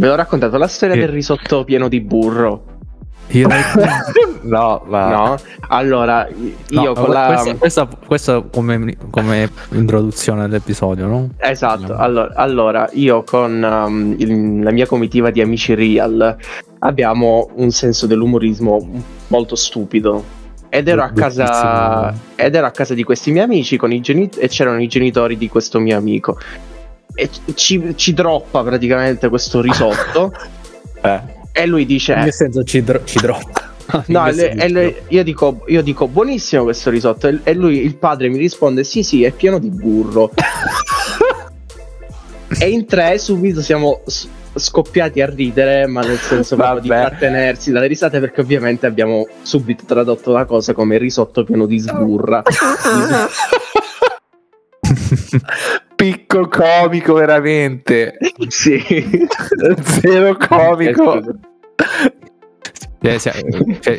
Ve l'ho raccontato la storia Sì. del risotto pieno di burro. Io no, va. No? Allora, io No, con la... questa, questa, questa come, come introduzione all'episodio, no? Esatto, allora, allora, io con um, il- la mia comitiva di amici real abbiamo un senso dell'umorismo molto stupido. Ed ero, a casa, ed ero a casa di questi miei amici con i geni- e c'erano i genitori di questo mio amico. E ci, ci droppa praticamente questo risotto. Eh. e lui dice: In che senso ci, dro- ci droppa? No, le- e senso? le- io, dico, io dico buonissimo questo risotto e, e lui, il padre, mi risponde sì sì è pieno di burro. e in tre subito siamo s- scoppiati a ridere, ma nel senso proprio di trattenersi dalle risate perché ovviamente abbiamo subito tradotto la cosa come risotto pieno di sburra. Picco comico veramente. sì. Zero comico. Eh, eh, cioè,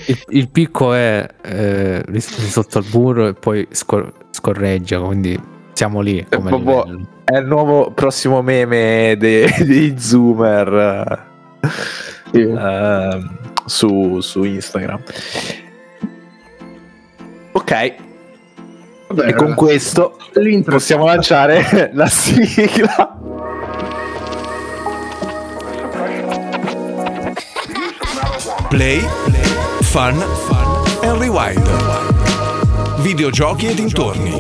il, il picco è eh, risotto al burro e poi scor- scorreggia, quindi siamo lì. Livello. È il nuovo prossimo meme dei, dei zoomer Sì. ehm, su, su Instagram. Ok, Vabbè, e con questo l'intro possiamo lanciare la sigla. Play, Fun, and Rewind. Videogiochi e dintorni.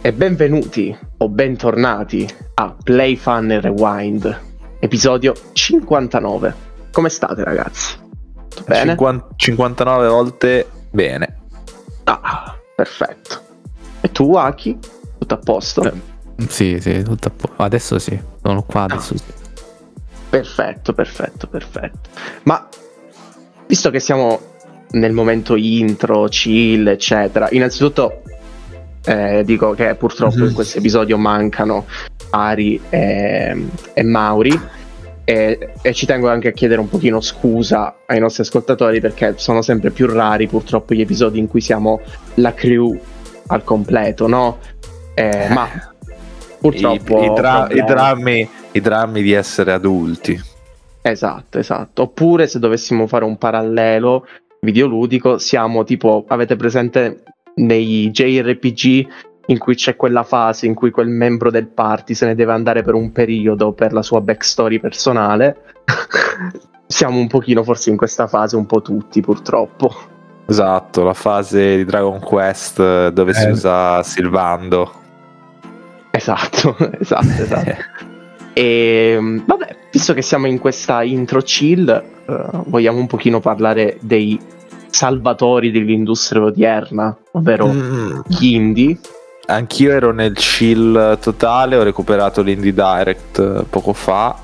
E benvenuti o bentornati a Play Fun e Rewind, episodio 59. Come state ragazzi? Tutto bene? 50 59 volte bene. Ah, perfetto. E tu, Aki? Tutto a posto? Eh. Sì, sì, tutto a po- Adesso sì, sono qua adesso sì. Perfetto, perfetto, perfetto. Ma visto che siamo nel momento intro, chill, eccetera, innanzitutto eh, dico che purtroppo in questo episodio mancano Ari e, e Mauri. E, e ci tengo anche a chiedere un pochino scusa ai nostri ascoltatori perché sono sempre più rari purtroppo gli episodi in cui siamo la crew al completo, no? Eh, ma purtroppo I, i dra- i drammi, i drammi di essere adulti. Esatto, esatto. Oppure se dovessimo fare un parallelo videoludico, siamo tipo, avete presente nei JRPG in cui c'è quella fase in cui quel membro del party se ne deve andare per un periodo per la sua backstory personale. siamo un pochino forse in questa fase un po' tutti purtroppo. Esatto, la fase di Dragon Quest eh, dove si Eh. usa Silvando. Esatto, esatto, esatto. E mm, vabbè, visto che siamo in questa intro chill, eh, vogliamo un pochino parlare dei salvatori dell'industria odierna, ovvero Mm, gli indie. Anch'io ero nel chill totale, ho recuperato l'Indie Direct eh, poco fa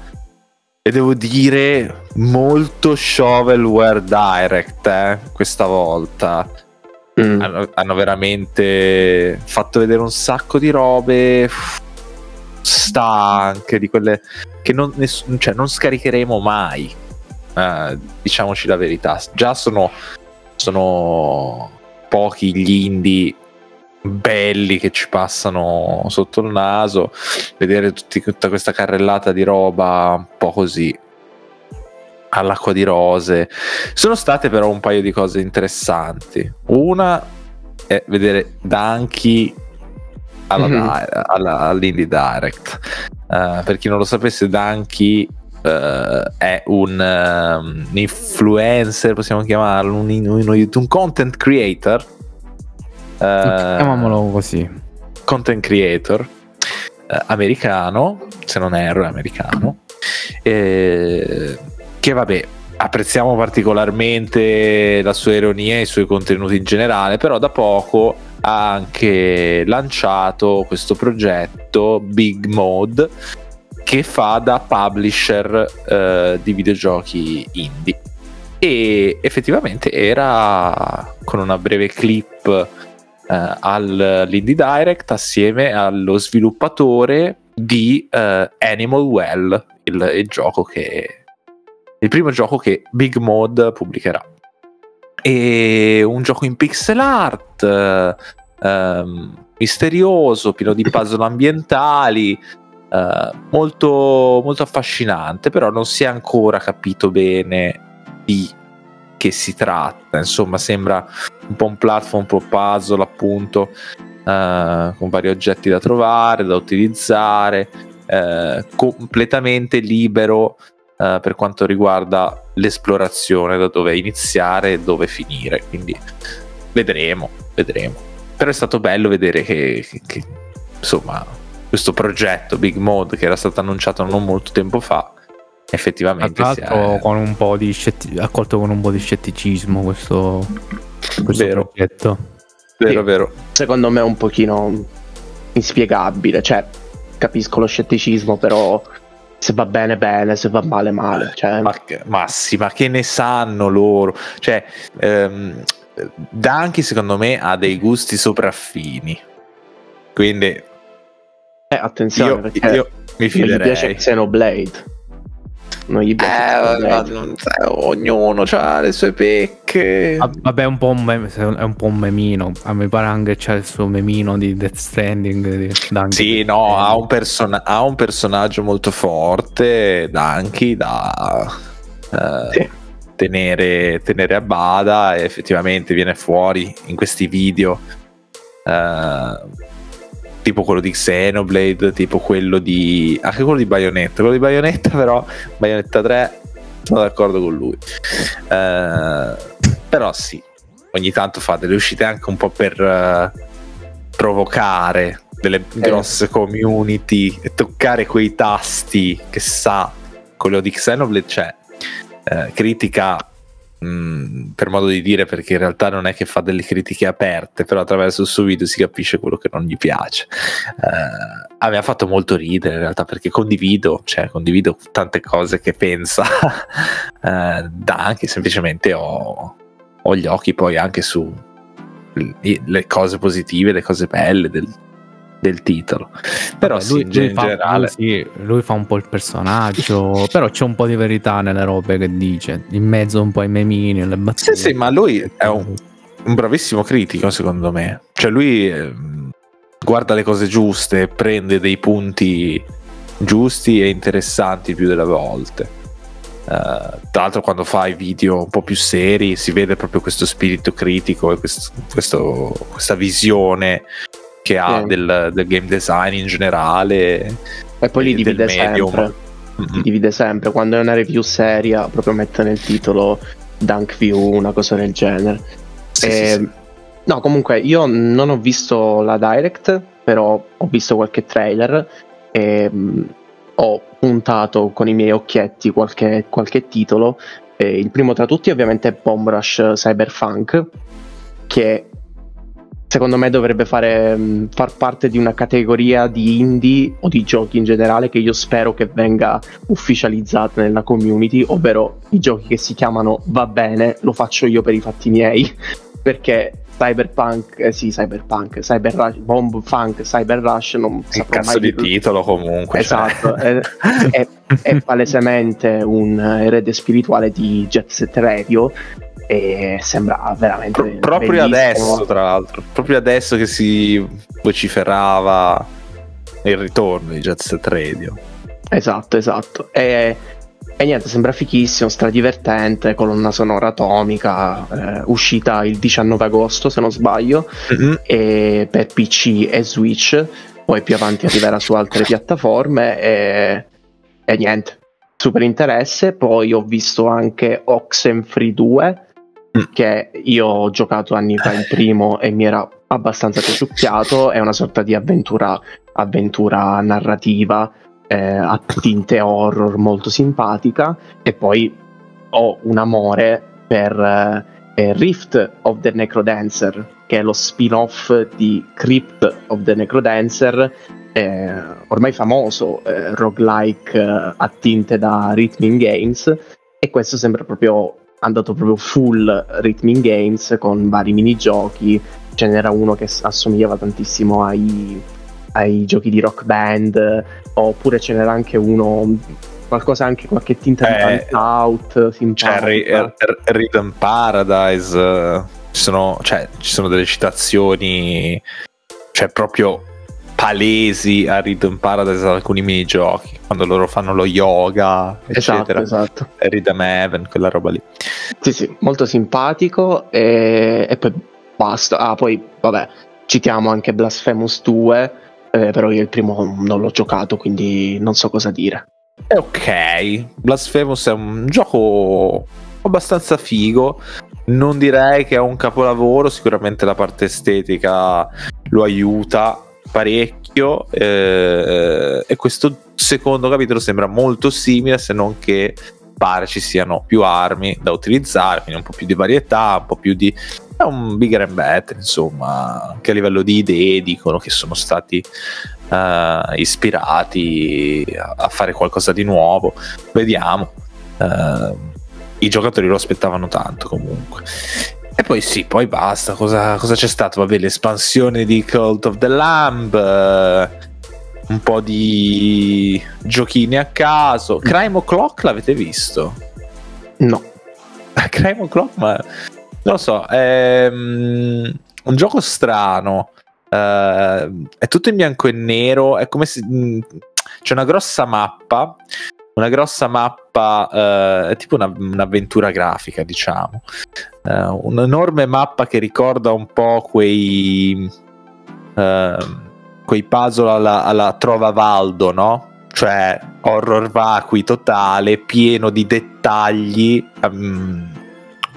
e devo dire molto shovelware direct eh, questa volta. Mm. Hanno, hanno veramente fatto vedere un sacco di robe stanche di quelle che non, ness- cioè, non scaricheremo mai. Eh, diciamoci la verità, già sono, sono pochi gli indie belli che ci passano sotto il naso. Vedere tutti- tutta questa carrellata di roba un po' così all'acqua di rose. Sono state però un paio di cose interessanti. Una è vedere Danky alla, Mhm. alla- all'Indie Direct. Eh, per chi non lo sapesse, Danky eh, è un ehm, influencer, possiamo chiamarlo, un, un- un content creator. Eh, Chiamiamolo così. content creator eh, americano, se non erro è americano, eh, che vabbè apprezziamo particolarmente la sua ironia e i suoi contenuti in generale, però da poco ha anche lanciato questo progetto Big Mode che fa da publisher eh, di videogiochi indie e effettivamente era con una breve clip eh, all'Indie Direct assieme allo sviluppatore di eh, Animal Well, il, il gioco che il primo gioco che Big Mod pubblicherà. E un gioco in pixel art, eh, ehm, misterioso, pieno di puzzle ambientali, eh, molto, molto affascinante, però non si è ancora capito bene di che si tratta. Insomma, sembra un po' un platform, un po' puzzle, appunto, eh, con vari oggetti da trovare, da utilizzare, eh, completamente libero eh, per quanto riguarda l'esplorazione, da dove iniziare e dove finire. Quindi vedremo, vedremo. Però è stato bello vedere che, che, che insomma questo progetto Big Mode che era stato annunciato non molto tempo fa effettivamente Tra l'altro è... con un po' di scetti- accolto con un po' di scetticismo questo, questo Vero. progetto. vero Sì. vero Secondo me è un pochino inspiegabile, cioè capisco lo scetticismo, però se va bene bene, se va male male. Cioè, ma, che- ma sì ma che ne sanno loro cioè ehm, Danky secondo me ha dei gusti sopraffini quindi eh, attenzione io, perché io mi gli piace Xenoblade. Non gli piace Eh, non- eh, ognuno ha le sue pecche. Ah, Vabbè, è un po' un, meme- è un po' un memino. A me pare anche c'è il suo memino di Death Stranding. Di. Sì, no, ha un, person- ha un personaggio molto forte, Danky, da eh, Sì. tenere, tenere a bada e effettivamente viene fuori in questi video. eh, tipo quello di Xenoblade, tipo quello di... anche quello di Bayonetta. Quello di Bayonetta però, Bayonetta 3, sono d'accordo con lui. Eh, però sì, ogni tanto fa delle uscite anche un po' per eh, provocare delle grosse community e toccare quei tasti che sa quello di Xenoblade c'è eh, critica mh, per modo di dire perché in realtà non è che fa delle critiche aperte però attraverso il suo video si capisce quello che non gli piace. Eh, a me ha fatto molto ridere in realtà perché condivido cioè condivido tante cose che pensa. Eh, da anche semplicemente ho, ho gli occhi poi anche su le cose positive le cose belle del, del titolo però Vabbè, sì, lui, in lui fa, generale lui sì, lui fa un po' il personaggio, però c'è un po' di verità nelle robe che dice, in mezzo un po' ai memini, alle battute. Sì, sì, ma lui è un, un bravissimo critico, secondo me. Cioè, lui ehm, guarda le cose giuste, prende dei punti giusti e interessanti più delle volte. Eh, tra l'altro, quando fa i video un po' più seri, si vede proprio questo spirito critico e questo- questo- questa visione che ha Sì. del, del game design in generale. E poi li divide sempre. Mm-mm. Li divide sempre. Quando è una review seria, proprio mette nel titolo Dunk View, una cosa del genere. Sì, Eh, sì, sì. No, comunque io non ho visto la direct, però ho visto qualche trailer e mh, ho puntato con i miei occhietti qualche, qualche titolo. E il primo tra tutti ovviamente è Bomb Rush Cyberpunk, che secondo me dovrebbe fare, mh, far parte di una categoria di indie o di giochi in generale che io spero che venga ufficializzata nella community, ovvero i giochi che si chiamano Va bene, lo faccio io per i fatti miei perché Cyberpunk, eh sì, Cyberpunk, Cyber Rush, Bomb Funk, Cyber Rush, non saprò cazzo di dirlo. titolo comunque. cioè. Esatto, è, è- è palesemente un erede spirituale di Jet Set Radio e sembra veramente Pro- proprio bellissimo. adesso, tra l'altro, proprio adesso che si vociferava il ritorno di Jet Set Radio. Esatto, esatto. E, e niente, sembra fichissimo, stradivertente, colonna sonora atomica, eh, uscita il 19 agosto se non sbaglio. e per PC e Switch, poi più avanti arriverà su altre piattaforme e, e niente, super interesse. Poi ho visto anche Oxenfree 2 Mm. Che io ho giocato anni fa il primo e mi era abbastanza piaciucchiato, è una sorta di avventura, avventura narrativa eh, a tinte horror molto simpatica e poi ho un amore per eh, eh, Rift of the Necrodancer, che è lo spin-off di Crypt of the Necrodancer, eh, ormai famoso, eh, roguelike eh, a tinte da Rhythm Games, e questo sembra proprio andato proprio full Rhythm Games con vari minigiochi. Ce n'era uno che assomigliava tantissimo ai, ai giochi di rock band, oppure ce n'era anche uno, qualcosa anche qualche tinta di Eh, Punch Out. Ri- R- R- Rhythm Paradise, eh, Ci sono, cioè, ci sono delle citazioni, cioè proprio palesi a Rhythm Paradise ad alcuni minigiochi, quando loro fanno lo yoga, eccetera. Esatto, esatto. Rhythm Heaven, quella roba lì. Sì, sì, molto simpatico e, e poi basta. Ah, poi vabbè, citiamo anche Blasphemous 2, eh, però io il primo non l'ho giocato, quindi non so cosa dire. È ok, Blasphemous è un gioco abbastanza figo. Non direi che è un capolavoro, sicuramente la parte estetica lo aiuta parecchio eh, e questo secondo capitolo sembra molto simile se non che pare ci siano più armi da utilizzare, quindi un po' più di varietà, un po' più di... è un bigger and better, insomma, anche a livello di idee dicono che sono stati uh, ispirati a, fare qualcosa di nuovo, vediamo. Uh, I giocatori lo aspettavano tanto comunque. E poi sì, poi basta. Cosa, cosa c'è stato? Vabbè, l'espansione di Cult of the Lamb. Eh, un po' di giochini a caso. Crime O'Clock l'avete visto? No. Crime O'Clock, ma non lo so, è um, un gioco strano. Uh, è tutto in bianco e nero. È come se mh, mm, c'è una grossa mappa una grossa mappa, eh, tipo una, un'avventura grafica, diciamo. Eh, un'enorme mappa che ricorda un po' quei, eh, quei puzzle alla, alla Trova Valdo, no? Cioè horror vacui totale, pieno di dettagli, um,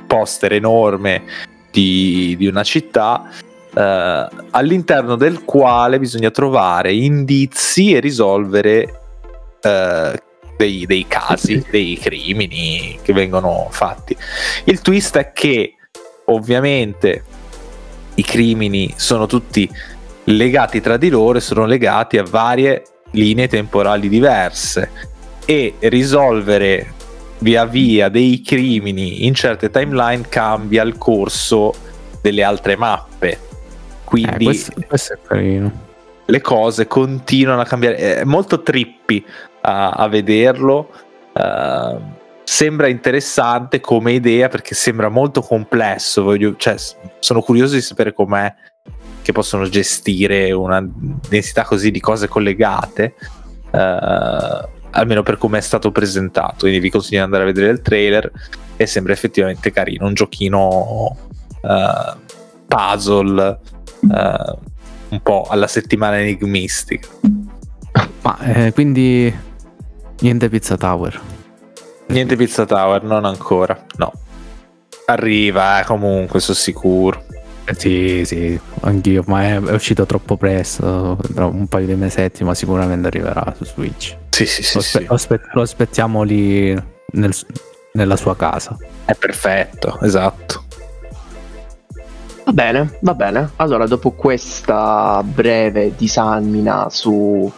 poster enorme di, di una città. Uh, all'interno del quale bisogna trovare indizi e risolvere uh, dei, dei casi, dei crimini che vengono fatti. Il twist è che ovviamente i crimini sono tutti legati tra di loro e sono legati a varie linee temporali diverse e risolvere via via dei crimini in certe timeline cambia il corso delle altre mappe. Quindi eh, questo, questo è carino. Le cose continuano a cambiare. È molto trippy a, a vederlo. Uh, sembra interessante come idea perché sembra molto complesso. Voglio, cioè, sono curioso di sapere com'è che possono gestire una densità così di cose collegate. Uh, almeno per come è stato presentato. Quindi vi consiglio di andare a vedere il trailer e sembra effettivamente carino. Un giochino uh, puzzle uh, un po' alla settimana enigmistica. Ma eh, quindi Niente Pizza Tower. Niente Pizza Tower, non ancora. No. Arriva, eh, comunque, sono sicuro. Eh, sì, sì, anch'io, ma è, è, uscito troppo presto, tra un paio di mesetti, ma sicuramente arriverà su Switch. Sì, sì, sì. Lo, sì. lo, lo aspettiamo lì nel, nella sua casa. È perfetto, esatto. Va bene, va bene. Allora, dopo questa breve disamina su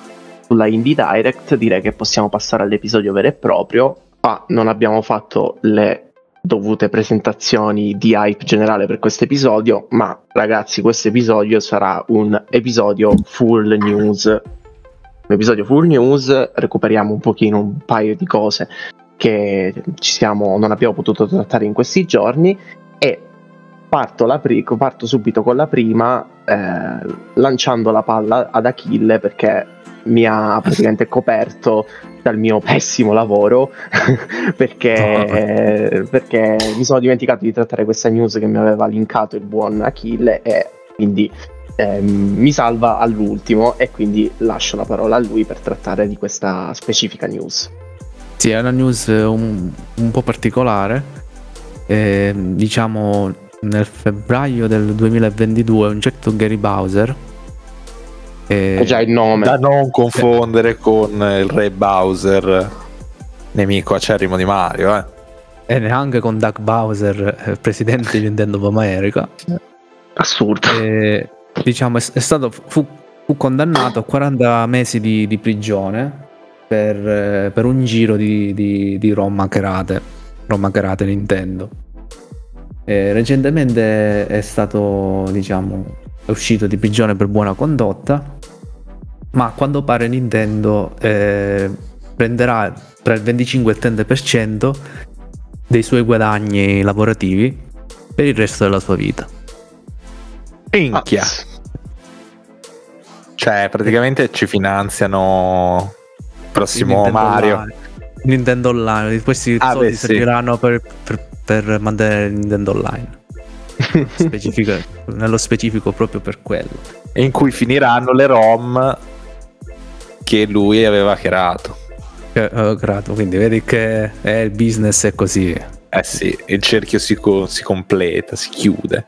sulla Indie Direct direi che possiamo passare all'episodio vero e proprio. Ma non abbiamo fatto le dovute presentazioni di hype generale per questo episodio, ma ragazzi, questo episodio sarà un episodio full news. Un episodio full news, recuperiamo un pochino un paio di cose che siamo, non abbiamo potuto trattare in questi giorni parto, pri- parto subito con la prima eh, lanciando la palla ad Achille perché mi ha praticamente coperto dal mio pessimo lavoro perché, no. perché, mi sono dimenticato di trattare questa news che mi aveva linkato il buon Achille e quindi eh, mi salva all'ultimo e quindi lascio la parola a lui per trattare di questa specifica news. Sì, è una news un, un po' particolare, eh, diciamo nel febbraio del 2022 un certo Gary Bowser è già il nome. Da non confondere con il re Bowser, nemico acerrimo di Mario, eh. E neanche con Doug Bowser, eh, presidente di Nintendo of America. Assurdo. E, diciamo, è, è stato, fu, fu, condannato a 40 mesi di, di prigione per, eh, per, un giro di, di, di ROM hackerate, ROM hackerate Nintendo. E recentemente è stato, diciamo, è uscito di prigione per buona condotta ma a quanto pare Nintendo eh, prenderà tra il 25 e il 30% dei suoi guadagni lavorativi per il resto della sua vita. Minchia. Ah, Cioè, praticamente ci finanziano il prossimo Nintendo Mario. Online. Nintendo Online, questi Ah, soldi beh, sì. serviranno per, per, per mantenere Nintendo Online. Specifica- nello specifico proprio per quello. in cui finiranno le ROM che lui aveva creato. Che- eh, grato, quindi vedi che eh, il business è così. Eh sì, il cerchio si, co- si completa, si chiude.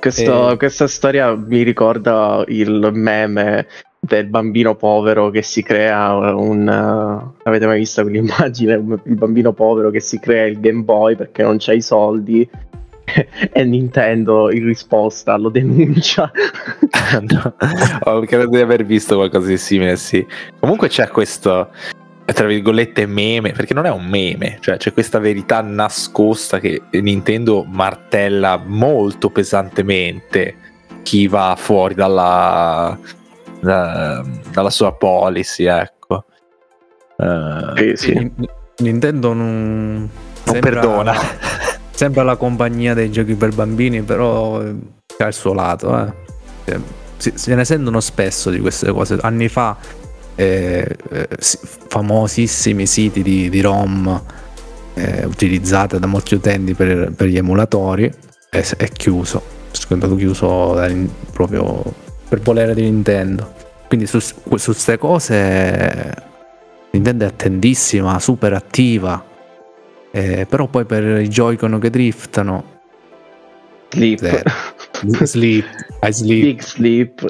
Questo- Eh. Questa storia mi ricorda il meme del bambino povero che si crea un... uh, avete mai visto quell'immagine? Il bambino povero che si crea il Game Boy perché non c'ha i soldi e Nintendo in risposta lo denuncia. No, credo di aver visto qualcosa di simile, sì. Comunque c'è questo, tra virgolette, meme, perché non è un meme, cioè c'è questa verità nascosta che Nintendo martella molto pesantemente chi va fuori dalla, da- dalla sua policy, ecco. Eh, Sì, sì. Nin- Nintendo non, non sembra- perdona. Sembra la compagnia dei giochi per bambini, però eh, ha il suo lato. Eh. Cioè, si- se ne sentono spesso di queste cose. Anni fa, eh, eh, si- famosissimi siti di, di ROM eh, utilizzate da molti utenti per, per gli emulatori, è, è chiuso. È stato chiuso proprio per volere di Nintendo. Quindi su queste cose Nintendo è attentissima, super attiva. Eh, però poi per i Joy-Con che driftano, Sleep. Sleep, I sleep. Big sleep.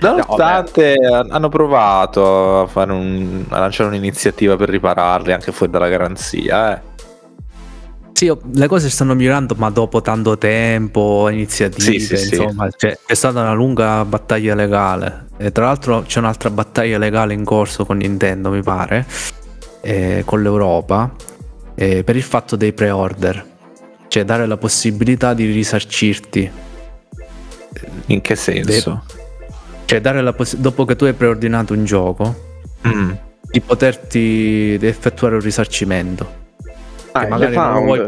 Nonostante han- hanno provato a, fare un- a lanciare un'iniziativa per ripararli anche fuori dalla garanzia, eh. Sì, le cose stanno migliorando, ma dopo tanto tempo, iniziative, Sì, sì, sì. insomma, cioè, è stata una lunga battaglia legale. E tra l'altro c'è un'altra battaglia legale in corso con Nintendo, mi pare, eh, con l'Europa, eh, per il fatto dei pre-order. Cioè dare la possibilità di risarcirti. In che senso? Cioè dare la possi- dopo che tu hai preordinato un gioco, Mm. di poterti effettuare un risarcimento. Che il magari non vuoi-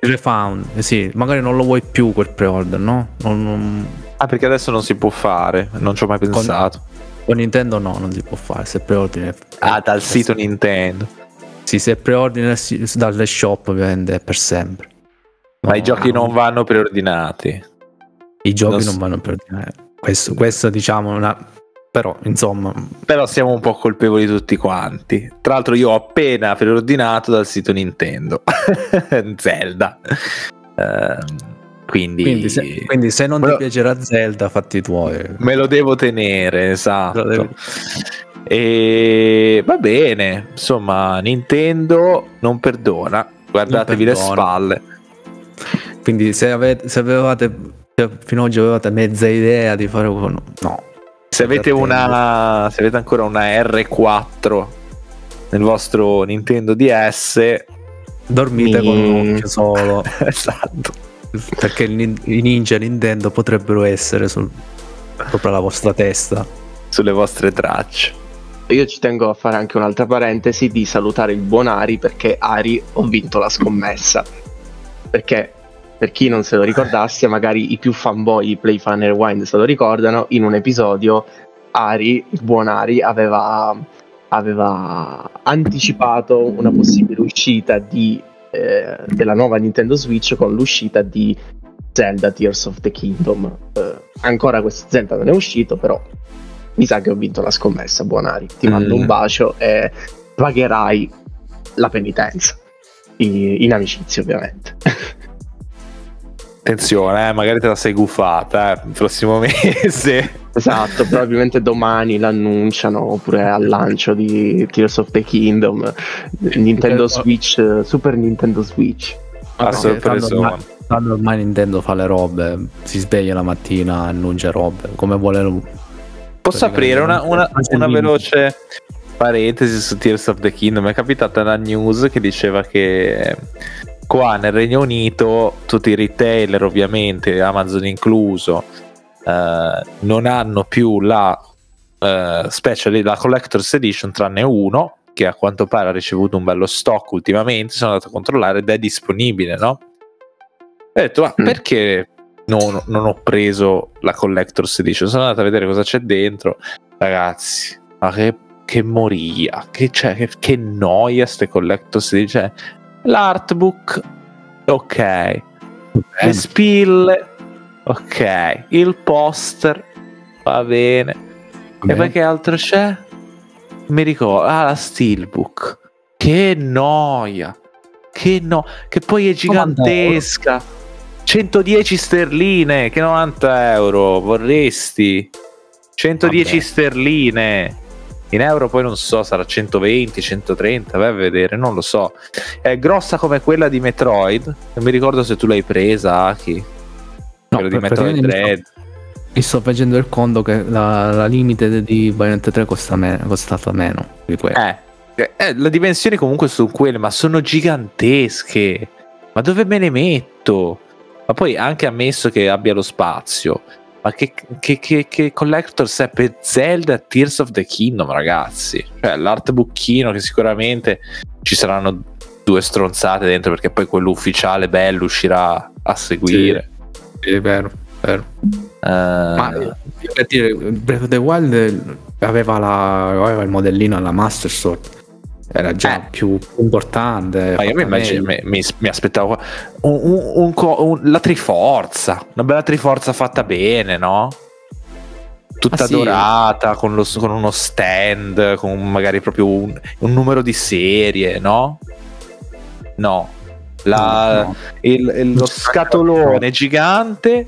il refund, eh sì, magari non lo vuoi più quel pre-order, no? Non- non- Ah, perché adesso non si può fare, non ci ho mai pensato. con Nintendo no, non si può fare. Se preordini. Ah, dal eh, sito Nintendo. Sì, se si- dalle shop, ovviamente è per sempre. Ma No, i giochi non vanno preordinati. I giochi non non, vanno preordinati. Questo, questo diciamo è una. Però, insomma, Però siamo un po' colpevoli tutti quanti. Tra l'altro, io ho appena preordinato dal sito Nintendo Zelda. Ehm, quindi, quindi se, quindi se non lo- ti piacerà Zelda, fatti tuoi. me lo devo tenere, esatto. Lo devi- E va bene, insomma, Nintendo non perdona. Guardatevi Non le perdona. spalle. Quindi se, avete, se avevate. se fino ad oggi avevate mezza idea di fare uno. No. Se avete, una, se avete ancora una R4 nel vostro Nintendo DS, Dormite con un occhio solo. esatto. Perché i ninja Nintendo potrebbero essere sul, sopra la vostra testa. sulle vostre tracce. Io ci tengo a fare anche un'altra parentesi di salutare il buon Ari perché Ari ho vinto la scommessa. Perché per chi non se lo ricordasse, magari i più fanboy di Play Fun Rewind se lo ricordano, in un episodio Ari, il buon Ari, aveva, aveva anticipato una possibile uscita di, eh, della nuova Nintendo Switch con l'uscita di Zelda Tears of the Kingdom. Eh, ancora questo Zelda non è uscito, però mi sa che ho vinto la scommessa, buonari. Ti mando Mm. un bacio e pagherai la penitenza. I- In amicizia, ovviamente. Attenzione, eh, magari te la sei gufata eh, il prossimo mese. esatto, probabilmente domani l'annunciano oppure al lancio di Tears of the Kingdom, Nintendo Switch, Super Nintendo Switch. A sorpresa. tanto ormai- tanto ormai Nintendo fa le robe, si sveglia la mattina, annuncia robe, come vuole lui. Posso aprire una, una- una veloce parentesi su Tears of the Kingdom? È capitata una news che diceva che qua nel Regno Unito tutti i retailer, ovviamente Amazon incluso, eh, non hanno più la eh, special, la Collector's Edition tranne uno che a quanto pare ha ricevuto un bello stock ultimamente. Sono andato a controllare ed è disponibile, no? ho detto, ma Mm. perché non, non ho preso la Collector's Edition? Sono andato a vedere cosa c'è dentro. Ragazzi, ma che, che moria, che, c'è, che, che noia ste Collector's Edition. Cioè, L'artbook, ok. Le spille, ok. Il poster, va bene. E Vabbè. poi che altro c'è? Mi ricordo, ah, la Steelbook. Che noia. Che no, che poi è 90 euro. gigantesca. 110 sterline, che 90 euro, vorresti? 110 Vabbè. sterline. In euro poi non so, sarà 120, 130, vai a vedere, non lo so. È grossa come quella di Metroid. Non mi ricordo se tu l'hai presa, Aki. No, Quella di Metroid Dread. Mi sto facendo il conto che la, la limite di Bayonetta 3 costa me- costata meno di quella. Eh, eh, le dimensioni comunque sono quelle, ma sono gigantesche. Ma dove me ne metto? Ma poi anche ammesso che abbia lo spazio. Ma che, che, che, che Collector's è per Zelda Tears of the Kingdom, ragazzi? Cioè, l'artbookkino che sicuramente ci saranno due stronzate dentro perché poi quello ufficiale bello uscirà a seguire. È vero, vero. Eh, Ma per dire, Breath of the Wild aveva, la, aveva il modellino alla Master Sword. Era già Eh. più importante. Ma io mi, immagino- mi- mi- mi aspettavo un- un- un la Triforza, una bella Triforza fatta bene, no? Tutta Ah, sì. dorata, con, lo- con uno stand, con magari proprio un, un numero di serie, no? No. La- No, no. il- il- lo scatolone gigante.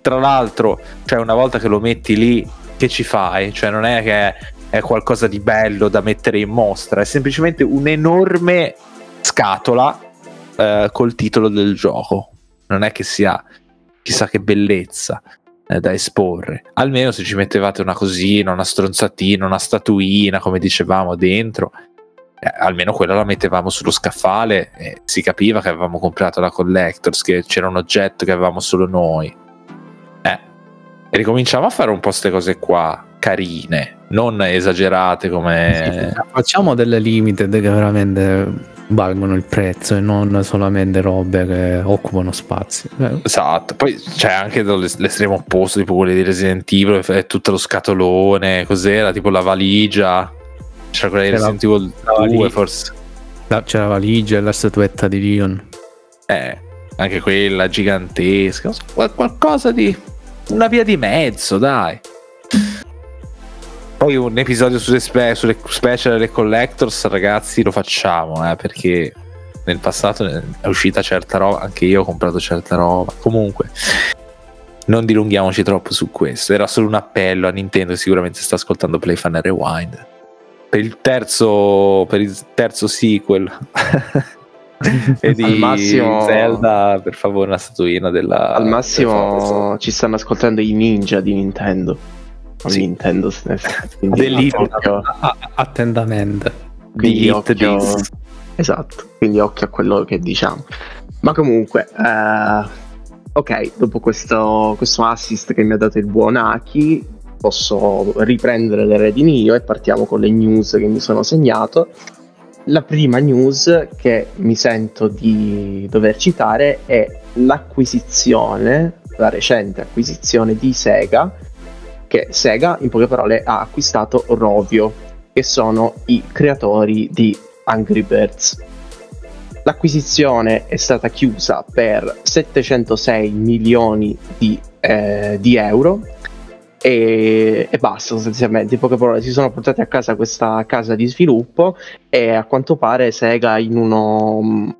Tra l'altro, cioè, una volta che lo metti lì, che ci fai? Cioè, non è che è qualcosa di bello da mettere in mostra, è semplicemente un'enorme scatola eh, col titolo del gioco. Non è che sia chissà che bellezza eh, da esporre. Almeno se ci mettevate una cosina, una stronzatina, una statuina, come dicevamo dentro. eh, almeno quella la mettevamo sullo scaffale e si capiva che avevamo comprato la Collectors, che c'era un oggetto che avevamo solo noi. Eh, e ricominciamo a fare un po' queste cose qua, carine, non esagerate come... Sì, facciamo delle limited che veramente valgono il prezzo e non solamente robe che occupano spazio. Eh, Esatto, poi c'è anche l'es- l'estremo opposto, tipo quelli di Resident Evil, è tutto lo scatolone, cos'era? Tipo la valigia. C'era quella di Resident Evil la 2, valigia. forse. la- C'è la valigia e la statuetta di Leon. Eh, anche quella gigantesca. qualcosa di. Una via di mezzo, dai. Poi un episodio sulle, spe- sulle special e le collectors, ragazzi, lo facciamo, eh, perché nel passato è uscita certa roba, anche io ho comprato certa roba. Comunque, non dilunghiamoci troppo su questo. Era solo un appello a Nintendo, che sicuramente sta ascoltando Play Fan e Rewind. Per il terzo, per il terzo sequel e di Al massimo- Zelda, per favore, una statuina della. Al del massimo ci stanno ascoltando i ninja di Nintendo. Sì. Nintendo stesso. Quindi occhio- A- a- attentamente. quindi occhio-. Esatto, quindi occhio a quello che diciamo. Ma comunque, eh, ok, dopo questo, questo assist che mi ha dato il buon Aki, posso riprendere le redini io e partiamo con le news che mi sono segnato. La prima news che mi sento di dover citare è l'acquisizione, la recente acquisizione di Sega, che Sega in poche parole ha acquistato Rovio, che sono i creatori di Angry Birds. L'acquisizione è stata chiusa per 706 milioni di, eh, di euro e, e basta sostanzialmente, in poche parole si sono portati a casa questa casa di sviluppo e a quanto pare Sega in, uno,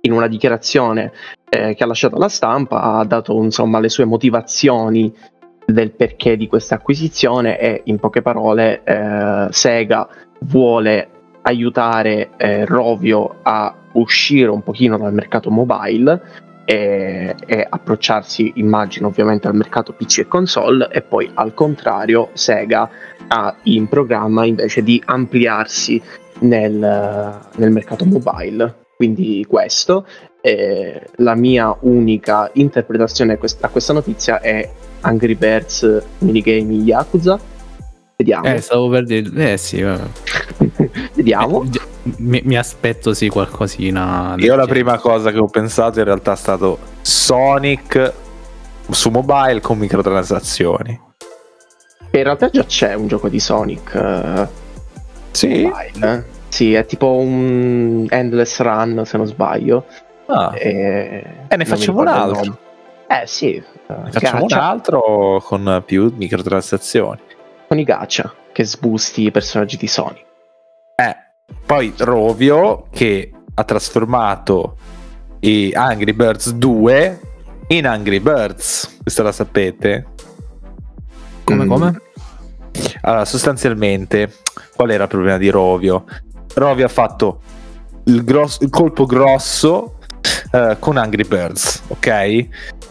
in una dichiarazione eh, che ha lasciato alla stampa ha dato insomma le sue motivazioni del perché di questa acquisizione e in poche parole eh, Sega vuole aiutare eh, Rovio a uscire un pochino dal mercato mobile e, e approcciarsi immagino ovviamente al mercato PC e console e poi al contrario Sega ha in programma invece di ampliarsi nel, nel mercato mobile. Quindi questo eh, la mia unica interpretazione a quest- a questa notizia è Angry Birds minigame Yakuza vediamo Eh, stavo per dire. Eh sì, vabbè. vediamo Eh, mi, mi aspetto sì qualcosina. Io la prima cosa che ho pensato in realtà è stato Sonic su mobile con microtransazioni. In realtà già c'è un gioco di Sonic. eh, Sì? mobile. Sì, è tipo un Endless Run, se non sbaglio. Ah, E, ne non mi facciamo un altro. Eh sì, facciamo un gacha, altro con più microtransazioni. con i gacha che sbusti i personaggi di Sonic. Eh, poi Rovio che ha trasformato i Angry Birds 2 in Angry Birds. Questa la sapete? Come, Mm. come? Allora, sostanzialmente, qual era il problema di Rovio? Rovio ha fatto il, grosso- il colpo grosso eh, con Angry Birds, ok?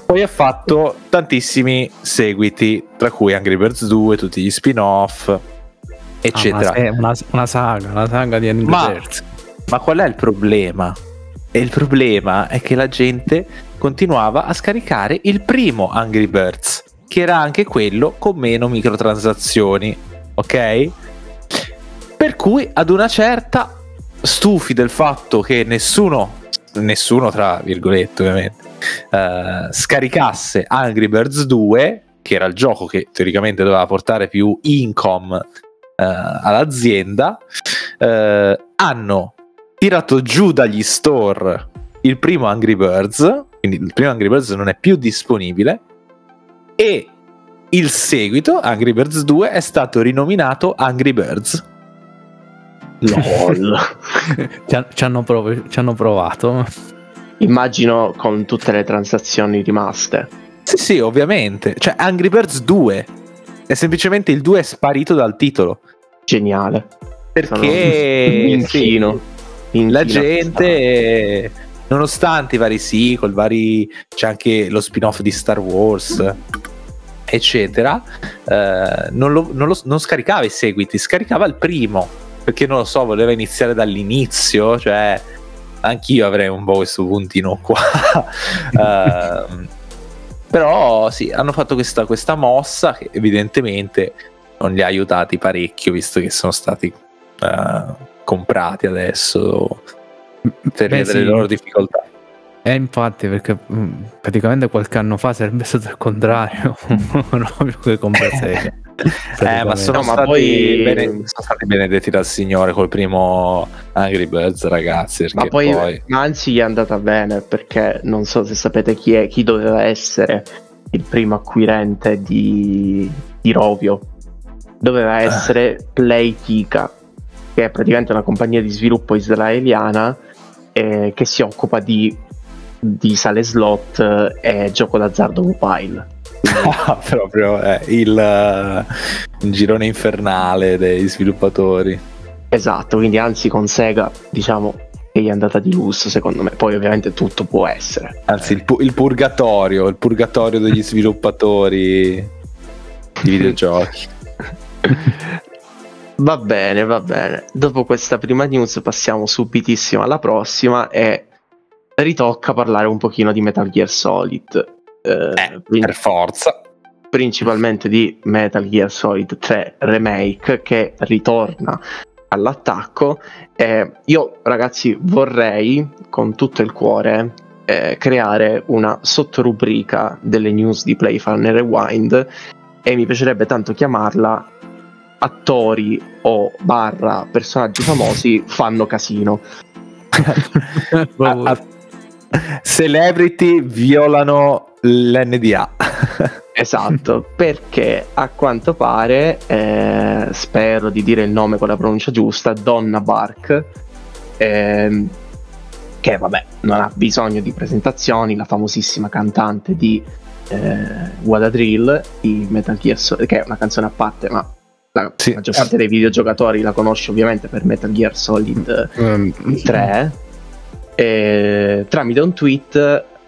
Poi ha fatto tantissimi seguiti, tra cui Angry Birds 2, tutti gli spin-off, Ah, eccetera. una, una, una saga, una saga di Angry Ma- Birds. Ma qual è il problema? E il problema è che la gente continuava a scaricare il primo Angry Birds, che era anche quello con meno microtransazioni, ok? Per cui ad una certa, stufi del fatto che nessuno, nessuno tra virgolette ovviamente, eh, scaricasse Angry Birds 2, che era il gioco che teoricamente doveva portare più income eh, all'azienda, eh, hanno tirato giù dagli store il primo Angry Birds, quindi il primo Angry Birds non è più disponibile, e il seguito, Angry Birds 2, è stato rinominato Angry Birds. LOL. Ci, han- ci hanno prov- ci hanno provato. Immagino con tutte le transazioni rimaste. Sì, sì, ovviamente. Cioè, Angry Birds 2 è semplicemente il 2 è sparito dal titolo. Geniale. Perché inchino. sì, la gente, nonostante i vari sequel, vari, c'è anche lo spin-off di Star Wars, eccetera, eh, non, lo- non lo- non scaricava i seguiti, scaricava il primo. Perché non lo so, voleva iniziare dall'inizio, cioè anch'io avrei un po' questo puntino qua. Ehm, però sì, hanno fatto questa, questa mossa che evidentemente non li ha aiutati parecchio, visto che sono stati eh, comprati adesso per Beh, sì. loro difficoltà. E infatti, perché mm, praticamente qualche anno fa sarebbe stato il contrario. Proprio che compra Sega. Eh, ma sono, No, ma stati poi- bene- sono stati benedetti dal Signore col primo Angry Birds, ragazzi. Ma poi, poi... ma anzi gli è andata bene perché non so se sapete chi è, chi doveva essere il primo acquirente di, di Rovio. Doveva essere Playtika, che è praticamente una compagnia di sviluppo israeliana eh, che si occupa di, di sale slot e gioco d'azzardo mobile. Proprio eh, il, eh, il girone infernale dei sviluppatori. Esatto, quindi anzi con Sega diciamo che gli è andata di lusso secondo me. Poi ovviamente tutto può essere. Anzi, il, pu- il purgatorio, il purgatorio degli sviluppatori di videogiochi. Va bene, va bene. Dopo questa prima news passiamo subitissimo alla prossima e ritocca parlare un pochino di Metal Gear Solid. Eh, Eh, prin- per forza. principalmente di Metal Gear Solid 3 Remake che ritorna all'attacco. Eh, io ragazzi vorrei con tutto il cuore eh, creare una sottorubrica delle news di Play Fun e Rewind e mi piacerebbe tanto chiamarla attori o barra personaggi famosi fanno casino. A- celebrity violano l'NDA. Esatto, perché a quanto pare, eh, spero di dire il nome con la pronuncia giusta, Donna Bark, ehm, che vabbè non ha bisogno di presentazioni, la famosissima cantante di eh, What a Drill, di Metal Gear Solid, che è una canzone a parte, ma la Sì. maggior parte dei videogiocatori la conosce ovviamente per Metal Gear Solid Ehm, 3. E tramite un tweet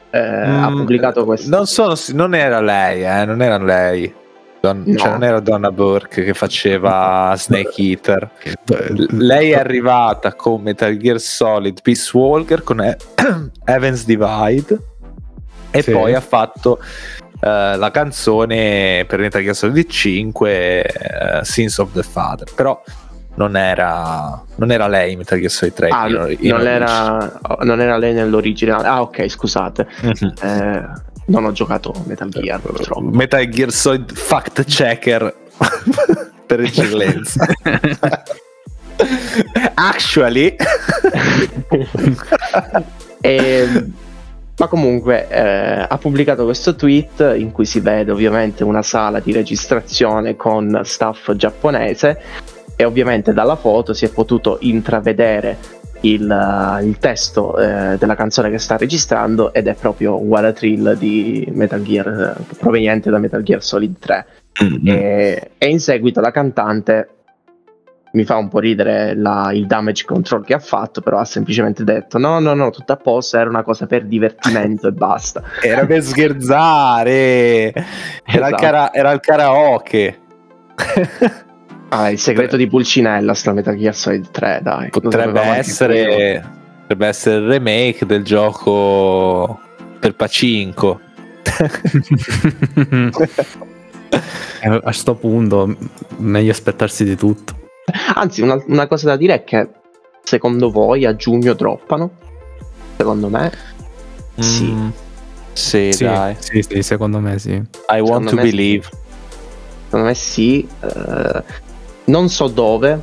eh, ha Mm, pubblicato questo. Non, sono, non era lei, eh, non era lei. Don- No. cioè, non era Donna Burke che faceva Snake Eater. Lei è arrivata con Metal Gear Solid Peace Walker con E- Heaven's Divide e Sì. poi ha fatto eh, la canzone per Metal Gear Solid 5 eh, Sins of the Father. Però non era, non era lei Metal Gear Solid 3. Ah, non, origine. era, non era lei nell'originale. Ah, ok, scusate. Mhm. Eh, non ho giocato Metal Gear, purtroppo. Metal Gear Solid fact checker per eccellenza. Actually, E- ma comunque eh, ha pubblicato questo tweet in cui si vede ovviamente una sala di registrazione con staff giapponese e ovviamente dalla foto si è potuto intravedere il, eh, il testo eh, della canzone che sta registrando ed è proprio What Thrill di Metal Gear eh, proveniente da Metal Gear Solid 3 e, e in seguito la cantante mi fa un po' ridere la- il damage control che ha fatto, però ha semplicemente detto no, no, no, tutto a posto, era una cosa per divertimento e basta. era per scherzare. Era, il Esatto. cara- era il karaoke. Ah, il segreto di Pulcinella sta Metal Gear Solid 3, dai. Potrebbe essere, potrebbe essere il remake del gioco per Pacinco. Eh, a sto punto meglio aspettarsi di tutto. Anzi, una, una cosa da dire è che secondo voi a giugno droppano? Secondo me, Sì. Mm, sì, Sì, dai. sì, sì, secondo me sì. I want Secondo to me sì. believe. secondo me sì. eh, non so dove,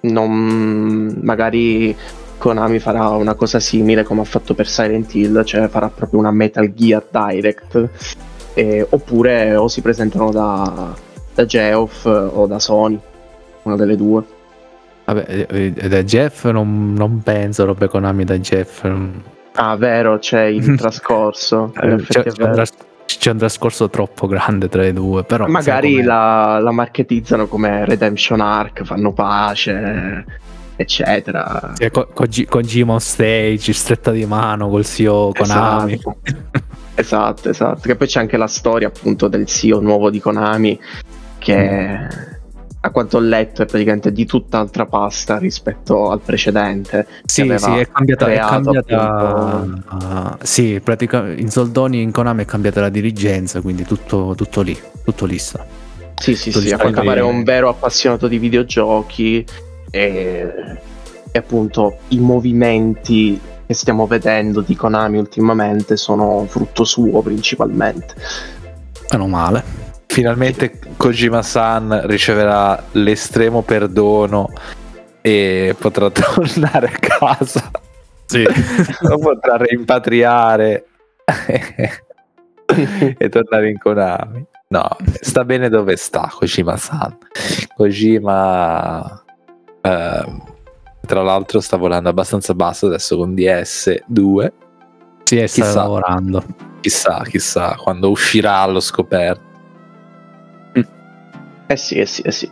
non- magari Konami farà una cosa simile come ha fatto per Silent Hill, cioè farà proprio una Metal Gear Direct, eh, oppure o si presentano da, da Geoff o da Sony, una delle due. Vabbè, da Jeff non, non penso robe Konami da Jeff. Ah, vero, c'è il trascorso. eh, c'è, è c'è un vero. tras- c'è un trascorso troppo grande tra i due, però Magari la, la marketizzano come Redemption Arc, fanno pace, eccetera. Sì, co- Koji- Kojima on stage, stretta di mano col CEO Konami. Esatto. esatto, esatto. Che poi c'è anche la storia appunto del CEO nuovo di Konami che a quanto ho letto è praticamente di tutt'altra pasta rispetto al precedente. Sì, sì, è cambiata. È cambiata uh, sì, pratica- in soldoni in Konami è cambiata la dirigenza, quindi tutto, tutto lì, tutto lì sta. Sì, sì, Tu sì, a quanto pare è un vero appassionato di videogiochi e, e appunto i movimenti che stiamo vedendo di Konami ultimamente sono frutto suo principalmente. Meno male. Finalmente Kojima-san riceverà l'estremo perdono e potrà tornare a casa. Sì. Lo potrà rimpatriare e tornare in Konami. No, sta bene dove sta Kojima-san. Kojima, ehm, tra l'altro, sta volando abbastanza basso adesso con DS2. sì, sta Chissà. lavorando. Chissà, chissà quando uscirà allo scoperto. Eh sì, eh sì, eh sì.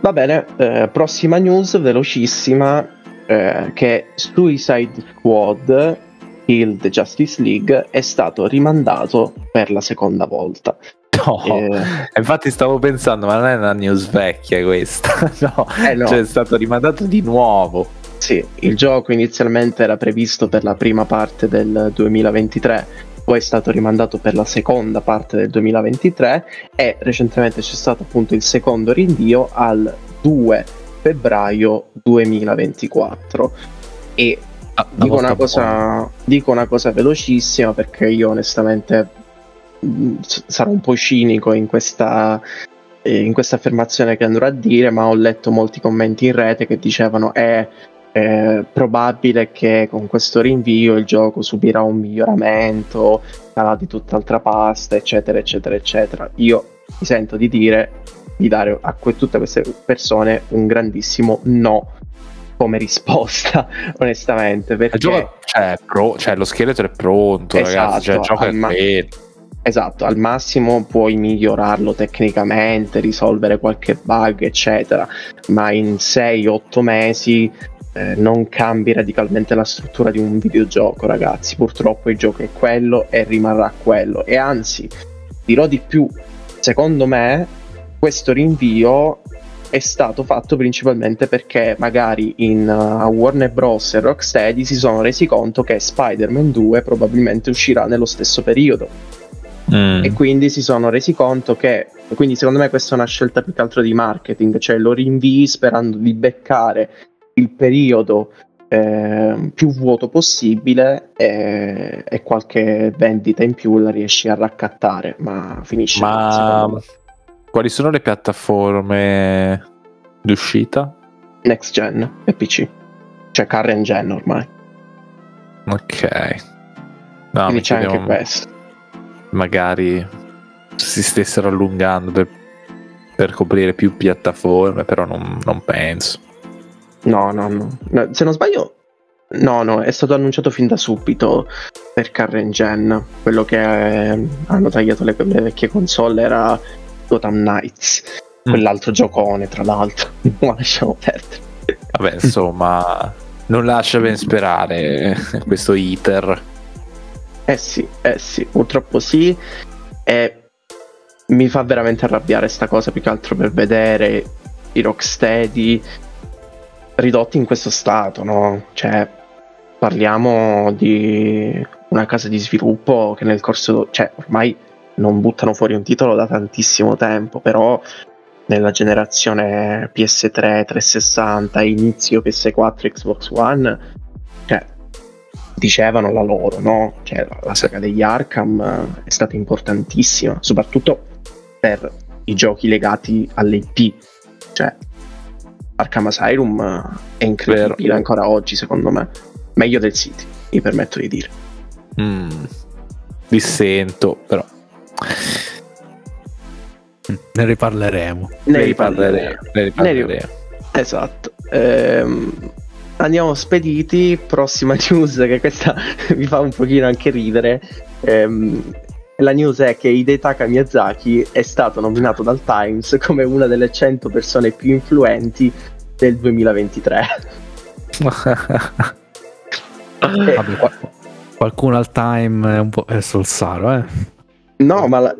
Va bene, eh, prossima news velocissima eh, che Suicide Squad Kill the Justice League è stato rimandato per la seconda volta. No, Eh, infatti stavo pensando, ma non è una news vecchia questa. No, eh no, cioè è stato rimandato di nuovo. sì, il gioco inizialmente era previsto per la prima parte del 2023, poi è stato rimandato per la seconda parte del 2023 e recentemente c'è stato appunto il secondo rinvio al 2 febbraio 2024. E Ah, dico una, cosa, dico una cosa velocissima perché io onestamente mh, sarò un po' cinico in questa, eh, in questa affermazione che andrò a dire, ma ho letto molti commenti in rete che dicevano è eh, probabile che con questo rinvio il gioco subirà un miglioramento, sarà di tutt'altra pasta, eccetera, eccetera, eccetera. Io mi sento di dire, di dare a que- tutte queste persone un grandissimo no come risposta, onestamente, perché... Il gioco cioè, pro- cioè, lo scheletro è pronto, Esatto, ragazzi. Cioè, il gioco è al ma- quello. Esatto, al massimo puoi migliorarlo tecnicamente, risolvere qualche bug, eccetera, ma in 6-8 mesi eh, non cambi radicalmente la struttura di un videogioco, ragazzi. Purtroppo il gioco è quello e rimarrà quello. E anzi, dirò di più, secondo me questo rinvio è stato fatto principalmente perché magari in uh, Warner Bros. e Rocksteady si sono resi conto che Spider-Man 2 probabilmente uscirà nello stesso periodo Mm. e quindi si sono resi conto che quindi secondo me questa è una scelta più che altro di marketing cioè lo rinvii sperando di beccare il periodo eh, più vuoto possibile e, e qualche vendita in più la riesci a raccattare ma finisce Ma quali sono le piattaforme d'uscita? next gen e PC cioè current gen ormai Ok. No, quindi mi c'è anche questo magari si stessero allungando per, per coprire più piattaforme, però non, non penso. No, no, no, No, Se non sbaglio, no, no, è stato annunciato fin da subito per Current Gen. Quello che eh, hanno tagliato le, le vecchie console era Gotham Knights, Mm. quell'altro giocone, tra l'altro. Ma lasciamo perdere. Vabbè, insomma, non lascia ben sperare questo iter. Eh sì, eh sì, purtroppo sì. E mi fa veramente arrabbiare sta cosa più che altro per vedere i Rocksteady ridotti in questo stato, no? Cioè, parliamo di una casa di sviluppo che nel corso, cioè, ormai non buttano fuori un titolo da tantissimo tempo, però nella generazione PS3, 360, inizio PS4, Xbox One, cioè, dicevano la loro, no? Cioè, la- saga degli Arkham eh, è stata importantissima, soprattutto per i giochi legati alle IP. Cioè, Arkham Asylum è incredibile Vero. ancora oggi, secondo me. Meglio del City, mi permetto di dire. Mm, dissento, però. Ne riparleremo. Ne riparleremo. Ne riparleremo. Esatto. Ehm, andiamo spediti. Prossima news, che questa mi fa un pochino anche ridere. Ehm, la news è che Hidetaka Miyazaki è stato nominato dal Times come una delle 100 persone più influenti del 2023. Eh, Vabbè, qua- qualcuno al time è un po' è Solsaro, eh. No, ma la,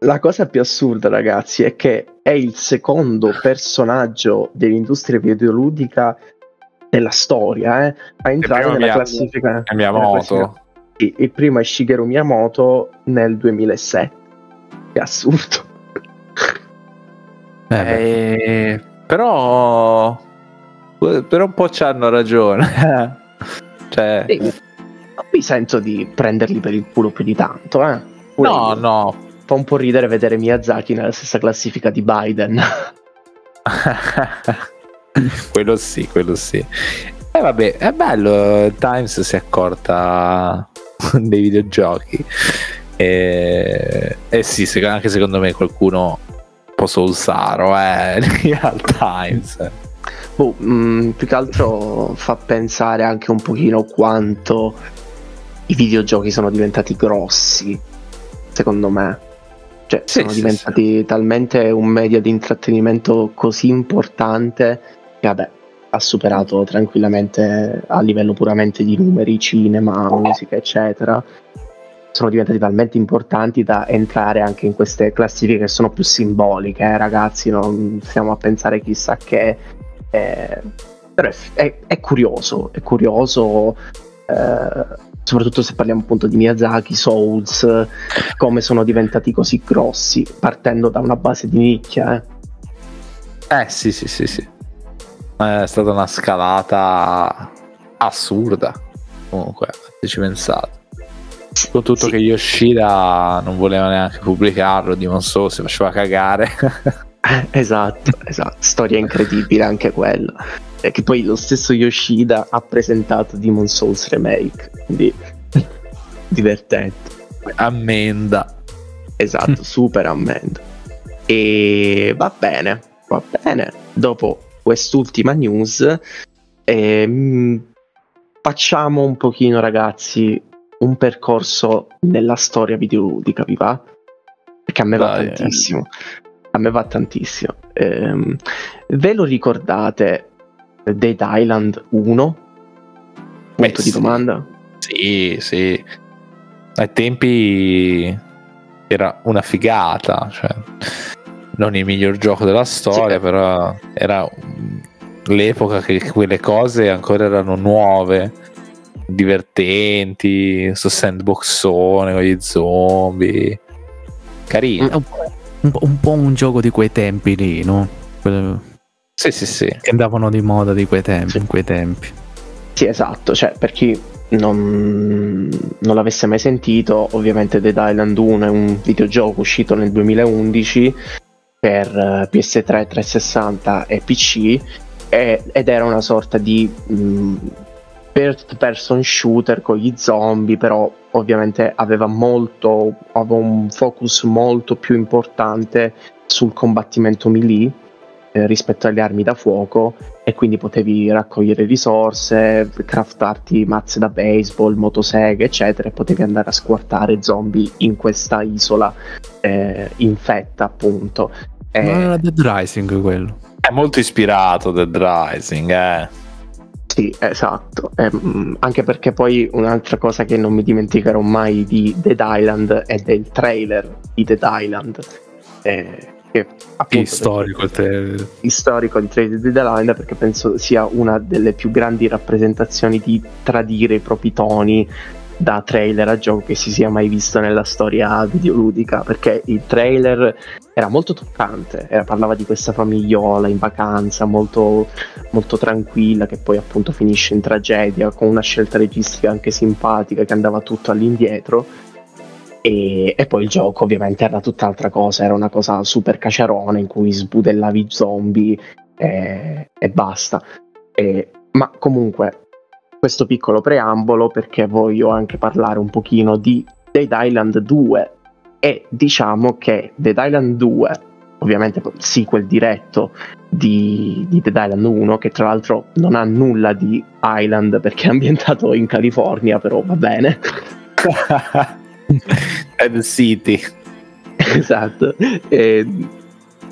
la cosa più assurda, ragazzi, è che è il secondo personaggio dell'industria videoludica della storia eh, a entrare prima nella Mia- classifica. Miyamoto. Sì, Il primo è Shigeru Miyamoto nel 2007. Che assurdo. Eh, però per un po' ci hanno ragione. cioè, E non mi sento di prenderli per il culo più di tanto, eh. Pure no, io. no. Fa un po' ridere vedere Miyazaki nella stessa classifica di Biden. quello sì, quello sì. E vabbè, è bello. Times si è accorta dei videogiochi. E, e sì, anche secondo me qualcuno un po' solsaro eh, lì al Times. Boh, mm, più che altro fa pensare anche un pochino quanto i videogiochi sono diventati grossi, secondo me. Cioè, Sì, sono sì, diventati talmente un media di intrattenimento così importante che, vabbè, ha superato tranquillamente a livello puramente di numeri, cinema, musica, eccetera. Sono diventati talmente importanti da entrare anche in queste classifiche che sono più simboliche, eh, ragazzi. Non stiamo a pensare chissà che. eh, però è, è- è curioso, è curioso. eh, soprattutto se parliamo appunto di Miyazaki, Souls, come sono diventati così grossi, partendo da una base di nicchia. Eh. Eh sì, sì, sì, sì. È stata una scalata assurda. Comunque, se ci pensate. Con tutto Sì. che Yoshida non voleva neanche pubblicarlo, Demon Souls si faceva cagare. Eh, esatto, esatto, storia incredibile anche quella. E che poi lo stesso Yoshida ha presentato Demon Souls Remake, quindi divertente. Ammenda. Esatto, super ammenda. E va bene, va bene. Dopo quest'ultima news, ehm, facciamo un pochino, ragazzi, un percorso nella storia videoludica, vi va? Perché a me va Dai, eh. tantissimo. A me va tantissimo. Ehm, ve lo ricordate Dead Island 1? Beh, Punto di domanda. Sì, sì. Ai tempi era una figata, cioè non il miglior gioco della storia, Sì. però era l'epoca che quelle cose ancora erano nuove, divertenti, sto sandboxone con gli zombie. carino. È un, po', un, po', un po' un gioco di quei tempi lì, no? Quello Sì, sì, sì. che andavano di moda di quei tempi, Sì. in quei tempi. Sì, esatto, cioè per chi non, non l'avesse mai sentito, ovviamente Dead Island 1 è un videogioco uscito nel 2011 per eh, PS3, 360 e PC e- ed era una sorta di mh, first person shooter con gli zombie, però ovviamente aveva molto, aveva un focus molto più importante sul combattimento melee eh, rispetto alle armi da fuoco e quindi potevi raccogliere risorse, craftarti mazze da baseball, motoseghe, eccetera, e potevi andare a squartare zombie in questa isola eh, infetta, appunto. Eh, Ma era Dead Rising quello. È molto ispirato Dead Rising, eh. Sì, esatto. Ehm, anche perché poi un'altra cosa che non mi dimenticherò mai di Dead Island è del trailer di Dead Island. eh, che appunto Sì, storico il trailer. storico di trailer di Dead Island perché penso sia una delle più grandi rappresentazioni di tradire i propri toni da trailer a gioco che si sia mai visto nella storia videoludica perché il trailer era molto toccante era- parlava di questa famigliola in vacanza molto, molto tranquilla che poi appunto finisce in tragedia con una scelta registica anche simpatica che andava tutto all'indietro e, e poi il gioco ovviamente era tutt'altra cosa, era una cosa super caciarona in cui sbudellavi zombie e, e basta. E- ma comunque, questo piccolo preambolo perché voglio anche parlare un pochino di Dead Island 2 e diciamo che Dead Island 2, ovviamente sequel diretto di, di Dead Island 1, che tra l'altro non ha nulla di Island perché è ambientato in California, però va bene. Dead City. esatto. E,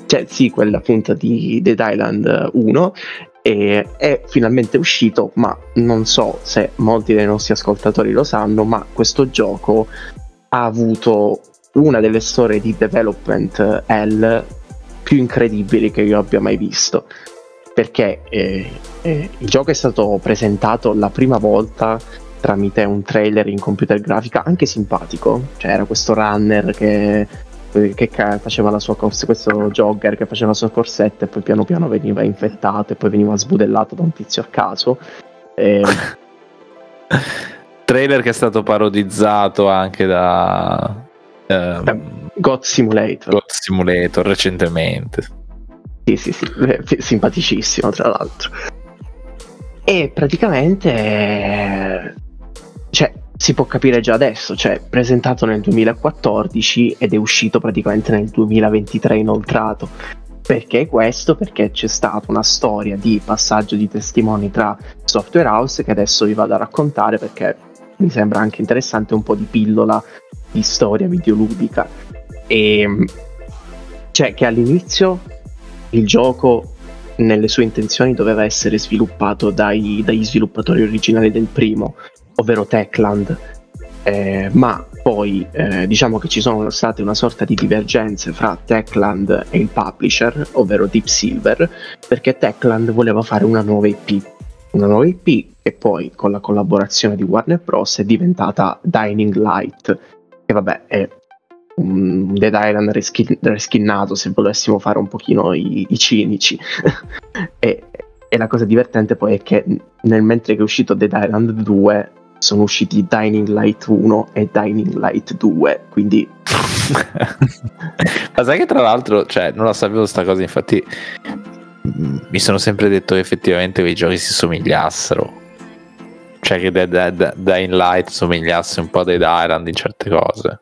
cioè, sì, quella appunto di Dead Island 1 e è finalmente uscito, ma non so se molti dei nostri ascoltatori lo sanno, ma questo gioco ha avuto una delle storie di development L più incredibili che io abbia mai visto. Perché eh, eh, il gioco è stato presentato la prima volta tramite un trailer in computer grafica anche simpatico. Cioè, era questo runner che, che faceva la sua corsa, questo jogger che faceva la sua corsetta e poi piano piano veniva infettato e poi veniva sbudellato da un tizio a caso. E, Trailer che è stato parodizzato anche da ehm, God Simulator. God Simulator recentemente. Sì, sì, sì, eh, simpaticissimo tra l'altro. E praticamente, eh, cioè, si può capire già adesso, cioè, presentato nel 2014 ed è uscito praticamente nel 2023 inoltrato. Perché questo? Perché c'è stata una storia di passaggio di testimoni tra software house che adesso vi vado a raccontare perché mi sembra anche interessante un po' di pillola di storia videoludica. E cioè che all'inizio il gioco nelle sue intenzioni doveva essere sviluppato dai- dagli sviluppatori originali del primo, ovvero Techland, eh, ma poi eh, diciamo che ci sono state una sorta di divergenze fra Techland e il publisher, ovvero Deep Silver, perché Techland voleva fare una nuova IP. Una nuova IP che poi con la collaborazione di Warner Bros. è diventata Dining Light, che vabbè è un Dead Island reskin- reskinnato se volessimo fare un pochino i, i cinici. e, e la cosa divertente poi è che nel mentre che è uscito Dead Island 2 sono usciti Dining Light 1 e Dining Light 2, quindi Ma sai che tra l'altro, cioè, non la sapevo sta cosa, infatti mm, mi sono sempre detto che effettivamente quei giochi si somigliassero. Cioè che Dead, Dead, Dying Light somigliasse un po' a Dead Island in certe cose.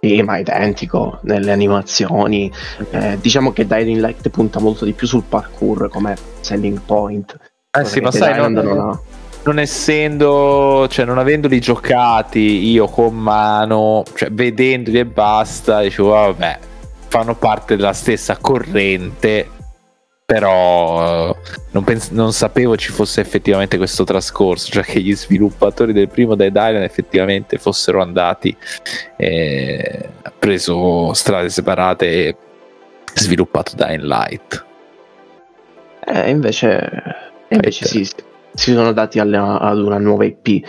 sì, ma è identico nelle animazioni. Eh, diciamo che Dying Light punta molto di più sul parkour come selling point. Eh sì, ma sai, non, non ha- non essendo, cioè non avendoli giocati io con mano, cioè vedendoli e basta, dicevo vabbè, fanno parte della stessa corrente, però eh, non, pens- non sapevo ci fosse effettivamente questo trascorso, cioè che gli sviluppatori del primo Dead Island effettivamente fossero andati e ha preso strade separate e sviluppato Dying Light. Eh, invece, invece sì, sì, si sono dati alla- ad una nuova IP.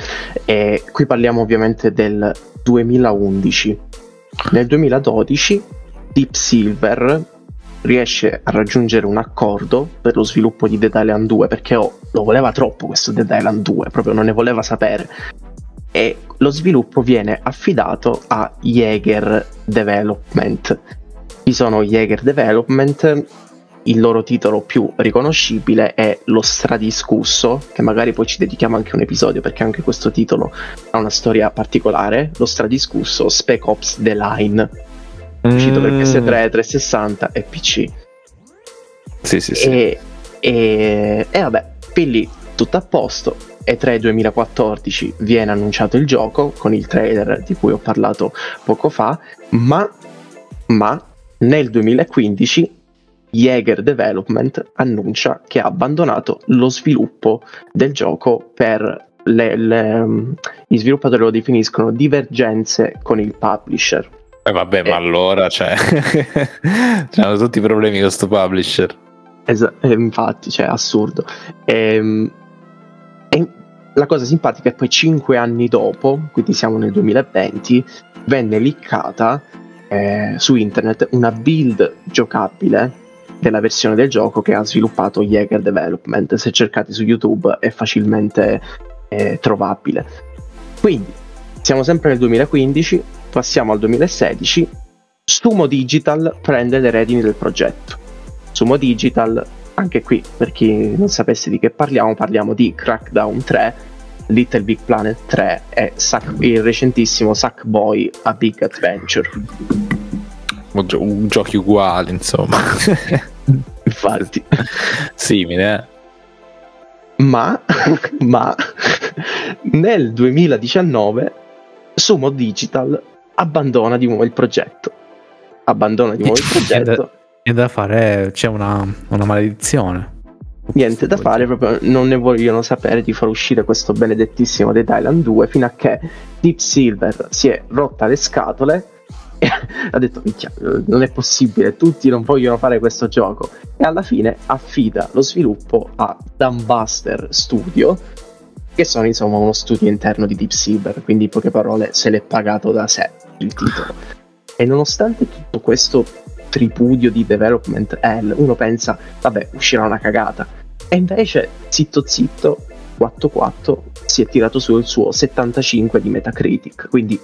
E qui parliamo ovviamente del 2011, Nel 2012 Deep Silver riesce a raggiungere un accordo per lo sviluppo di Dead Island 2 perché oh, lo voleva troppo questo Dead Island 2, proprio non ne voleva sapere. E lo sviluppo viene affidato a Jaeger Development. Chi sono Jaeger Development? Il loro titolo più riconoscibile è Lo Stradiscusso, che magari poi ci dedichiamo anche un episodio perché anche questo titolo ha una storia particolare. Lo Stradiscusso Spec Ops The Line, uscito per PS3, 360 e PC. Sì, sì, sì. E, e, e vabbè, fin lì tutto a posto. E3 2014 viene annunciato il gioco con il trailer di cui ho parlato poco fa, ma, ma nel 2015 Jaeger Development annuncia che ha abbandonato lo sviluppo del gioco per le, le, gli sviluppatori lo definiscono divergenze con il publisher. Eh vabbè, Eh. ma allora, cioè, hanno tutti i problemi con sto publisher. Esa- eh, infatti, cioè, assurdo. Ehm, E, la cosa simpatica è poi 5 anni dopo, quindi siamo nel 2020, venne liccata eh, su internet una build giocabile della versione del gioco che ha sviluppato Jaeger Development. Se cercate su YouTube è facilmente eh, trovabile. Quindi siamo sempre nel 2015, passiamo al 2016. Sumo Digital prende le redini del progetto. Sumo Digital, anche qui per chi non sapesse di che parliamo, parliamo di Crackdown 3, Little Big Planet 3 e Sack- il recentissimo Sackboy A Big Adventure. Un gio- giochi uguali, insomma. Infatti, Simile, eh? ma, ma nel 2019 Sumo Digital abbandona di nuovo il progetto. Abbandona di nuovo il progetto. Niente da fare, c'è una, una maledizione. Niente da fare, proprio non ne vogliono sapere di far uscire questo benedettissimo Dead Island 2 fino a che Deep Silver si è rotta le scatole ha detto "Minchia, non è possibile, tutti non vogliono fare questo gioco e alla fine affida lo sviluppo a Dumbbuster Studio che sono insomma uno studio interno di Deep Silver, quindi in poche parole se l'è pagato da sé il titolo. E nonostante tutto questo tripudio di development hell, uno pensa, vabbè, uscirà una cagata. E invece, zitto zitto, 4-4 si è tirato su il suo 75 di Metacritic, quindi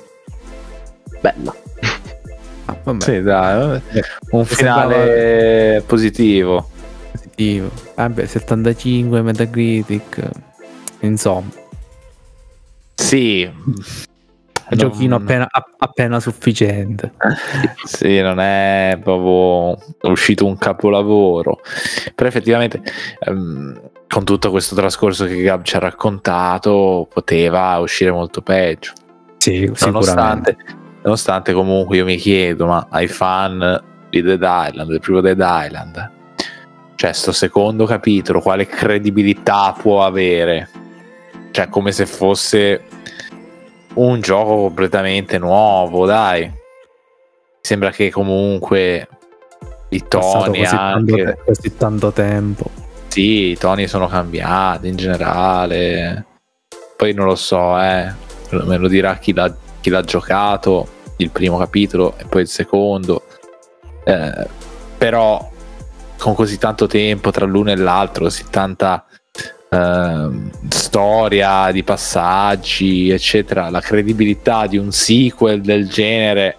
bella. Vabbè, Sì, dai, vabbè. un finale positivo. positivo. Vabbè, 75 Metacritic. Insomma, Sì, un giochino Non- appena, app- appena sufficiente. Sì, non è proprio uscito un capolavoro. Però effettivamente, ehm, con tutto questo trascorso che Gab ci ha raccontato, poteva uscire molto peggio. Sì. Nonostante, nonostante comunque io mi chiedo, ma ai fan di Dead Island, del primo Dead Island, cioè sto secondo capitolo, quale credibilità può avere? Cioè come se fosse un gioco completamente nuovo, dai. Sembra che comunque i toni così tanto, anche... te- così tanto tempo. Sì, i toni sono cambiati in generale. Poi non lo so, eh. Me lo dirà chi l'ha, chi l'ha giocato, il primo capitolo e poi il secondo. Eh, però con così tanto tempo tra l'uno e l'altro, così tanta ehm, storia di passaggi, eccetera, la credibilità di un sequel del genere,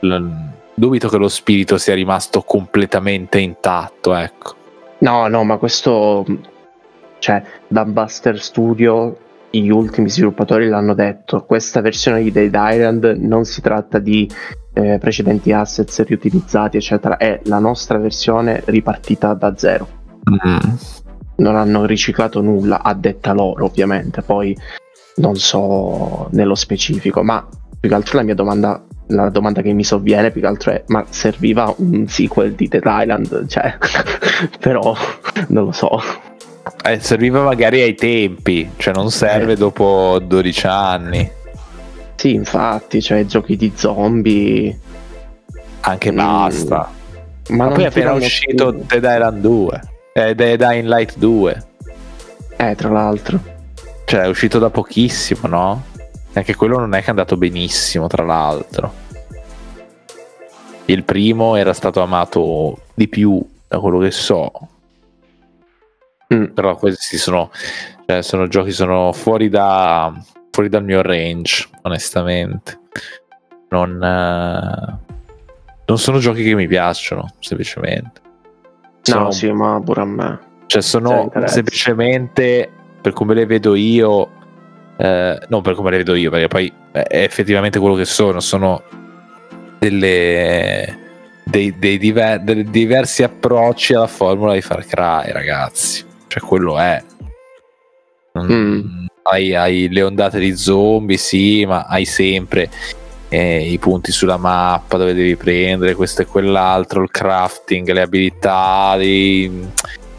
l- dubito che lo spirito sia rimasto completamente intatto, ecco. No, no, ma questo, cioè, Dumbbuster Studio, gli ultimi sviluppatori l'hanno detto, questa versione di Dead Island non si tratta di eh, precedenti assets riutilizzati, eccetera, è la nostra versione ripartita da zero. Non hanno riciclato nulla, a detta loro, ovviamente, poi non so nello specifico, ma più che altro la mia domanda la domanda che mi sovviene più che altro è ma serviva un sequel di Dead Island? Cioè però non lo so Eh, serviva magari ai tempi, cioè non serve Eh. dopo 12 anni. sì infatti cioè giochi di zombie Anche Mm. basta. ma, Ma poi è appena uscito più- Dead Island 2. Eh, Dead Dying Light 2. eh tra l'altro Cioè è uscito da pochissimo, no? Anche quello non è che è andato benissimo, tra l'altro. Il primo era stato amato di più da quello che so. Mm. Però questi sono, cioè, sono giochi sono fuori, da, fuori dal mio range, onestamente. Non, eh, non sono giochi che mi piacciono, semplicemente. Sono, No, sì, ma pure a me. cioè, Cioè, sono interessa. semplicemente per come le vedo io, eh, non per come le vedo io, perché poi è effettivamente quello che sono, sono delle, dei, dei diver- dei diversi approcci alla formula di Far Cry, ragazzi. Cioè, quello è. Mm. Hai, hai le ondate di zombie, sì, ma hai sempre eh, i punti sulla mappa dove devi prendere questo e quell'altro, il crafting, le abilità, i,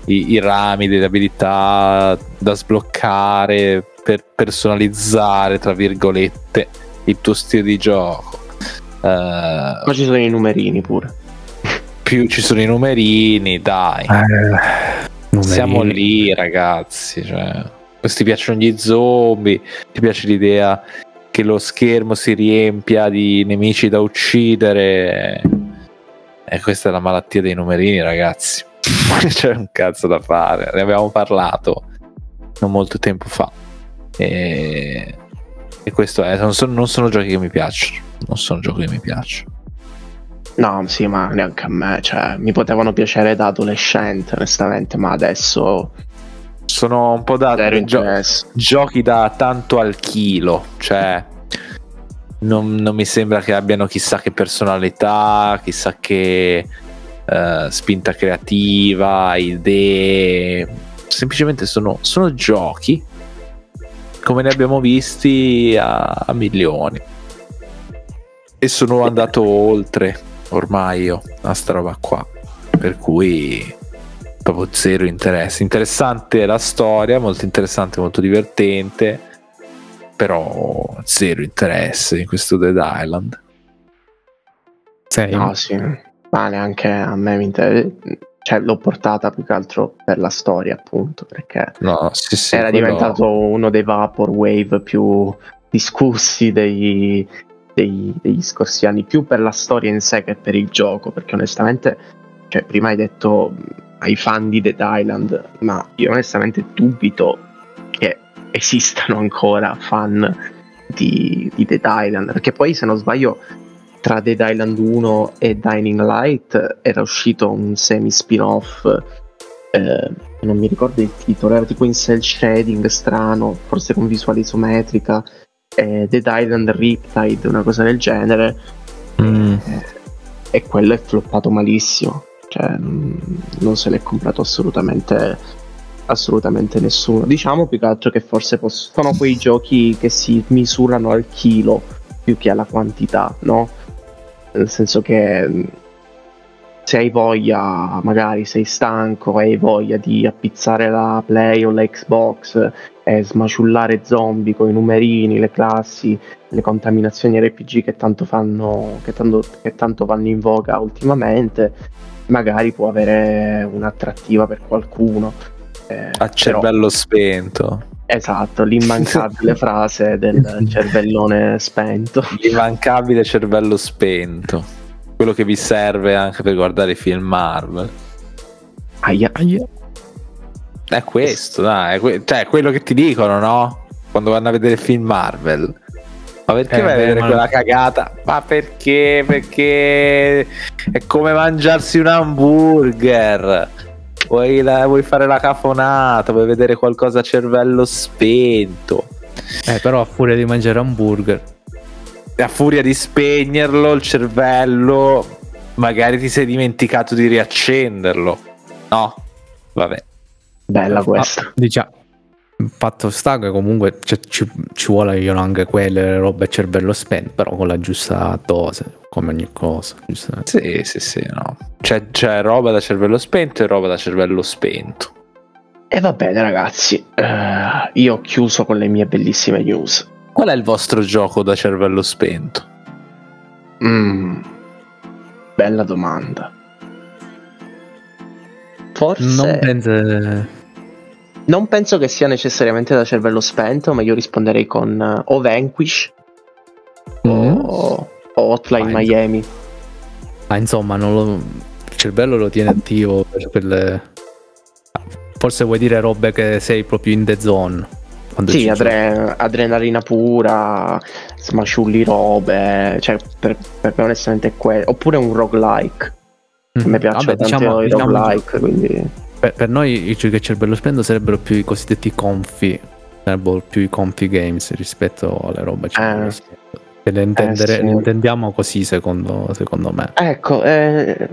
i- i rami delle abilità da sbloccare per personalizzare, tra virgolette, il tuo stile di gioco. Eh, Poi ci sono i numerini pure. più ci sono i numerini, dai. Siamo lì, ragazzi. Cioè, ti piacciono gli zombie, ti piace l'idea che lo schermo si riempia di nemici da uccidere. E questa è la malattia dei numerini, ragazzi. C'è un cazzo da fare. Ne abbiamo parlato non molto tempo fa. E, e questo è. Non sono, non sono giochi che mi piacciono. Non sono giochi che mi piacciono. No, sì, ma neanche a me. Cioè, mi potevano piacere da adolescente, onestamente, ma adesso Sono un po' da gio- giochi da tanto al chilo, cioè non, non mi sembra che abbiano chissà che personalità, chissà che eh, spinta creativa, idee, semplicemente sono, sono giochi come ne abbiamo visti a, a milioni e sono andato oltre ormai io a sta roba qua, per cui proprio zero interesse. Interessante la storia, molto interessante, molto divertente, però zero interesse in questo Dead Island. Sei No, sì, ma neanche a me mi interessa. Cioè, l'ho portata più che altro per la storia, appunto, perché No, sì, sì, era quello- diventato uno dei Vaporwave più discussi dei- dei- degli scorsi anni, più per la storia in sé che per il gioco, perché onestamente, cioè, prima hai detto ai fan di Dead Island, ma io onestamente dubito che esistano ancora fan di, di Dead Island, perché poi se non sbaglio tra Dead Island 1 e Dining Light era uscito un semi spin-off eh, non mi ricordo il titolo, era tipo in cell shading strano, forse con visuale isometrica, eh, Dead Island Riptide, una cosa del genere, Mm. eh, e quello è floppato malissimo, cioè non se l'è comprato assolutamente, assolutamente nessuno. Diciamo più che altro che forse poss- sono quei giochi che si misurano al chilo più che alla quantità, no? Nel senso che mm, se hai voglia, magari sei stanco e hai voglia di appizzare la Play o la Xbox e smaciullare zombie con i numerini, le classi, le contaminazioni RPG che tanto fanno, che tanto, che tanto vanno in voga ultimamente, magari può avere un'attrattiva per qualcuno. Eh, A però- cervello spento. esatto, l'immancabile frase del cervellone spento. L'immancabile cervello spento. Quello che vi serve anche per guardare i film Marvel. Aia. È questo, dai, è, que- cioè, è quello che ti dicono, no? Quando vanno a vedere film Marvel. Ma perché Eh, vai a vedere quella cagata? Ma perché? Perché è come mangiarsi un hamburger. Vuoi, la- vuoi fare la cafonata, vuoi vedere qualcosa a cervello spento. Eh, però a furia di mangiare hamburger. A furia di spegnerlo, il cervello, magari ti sei dimenticato di riaccenderlo. No? Vabbè. Bella Ah, questa. diciamo, fatto sta che comunque cioè, ci, ci vogliono anche quelle robe a cervello spento, però con la giusta dose, come ogni cosa. giustamente. Sì, sì, sì, no. C'è, c'è roba da cervello spento e roba da cervello spento. E va bene ragazzi, eh, io ho chiuso con le mie bellissime news. Qual è il vostro gioco da cervello spento? Mm, bella domanda. Forse Non penso... non penso che sia necessariamente da cervello spento, ma io risponderei con eh, o Vanquish Mm. o, o Hotline Fine. Miami. Ah, insomma, non lo- il cervello lo tiene attivo per, per le... Forse vuoi dire robe che sei proprio in the zone. Quando Sì, adre- adrenalina pura, smasciulli robe, cioè per, per me onestamente è quello. Oppure un roguelike. giochi. A me piacciono Vabbè, tanto diciamo- i diciamo- roguelike, quindi... Per, per noi i giochi a cervello spento sarebbero più i cosiddetti confi, sarebbero più i confi games rispetto alle robe a cervello Eh. spento. Che le, intendere- sì. le intendiamo così secondo, secondo me. Ecco, eh,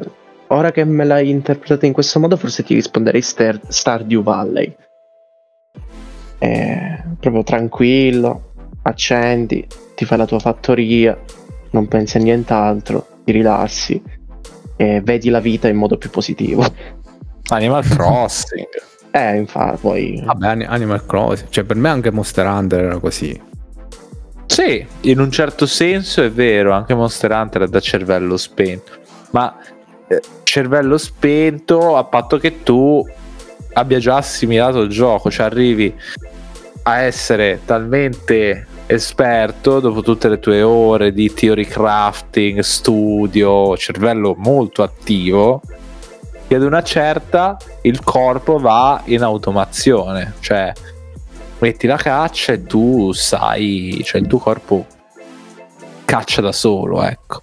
ora che me l'hai interpretato in questo modo, forse ti risponderei Star- Stardew Valley. Eh, proprio tranquillo, accendi, ti fai la tua fattoria, non pensi a nient'altro, ti rilassi e vedi la vita in modo più positivo. Animal Crossing. Eh, infatti, poi... Vabbè, Ani- Animal Crossing, cioè per me anche Monster Hunter era così. Sì, in un certo senso è vero, anche Monster Hunter è da cervello spento. Ma eh, cervello spento a patto che tu abbia già assimilato il gioco, cioè arrivi a essere talmente esperto dopo tutte le tue ore di theory crafting, studio, cervello molto attivo, che ad una certa il corpo va in automazione, cioè metti la caccia e tu sai, cioè il tuo corpo caccia da solo, ecco.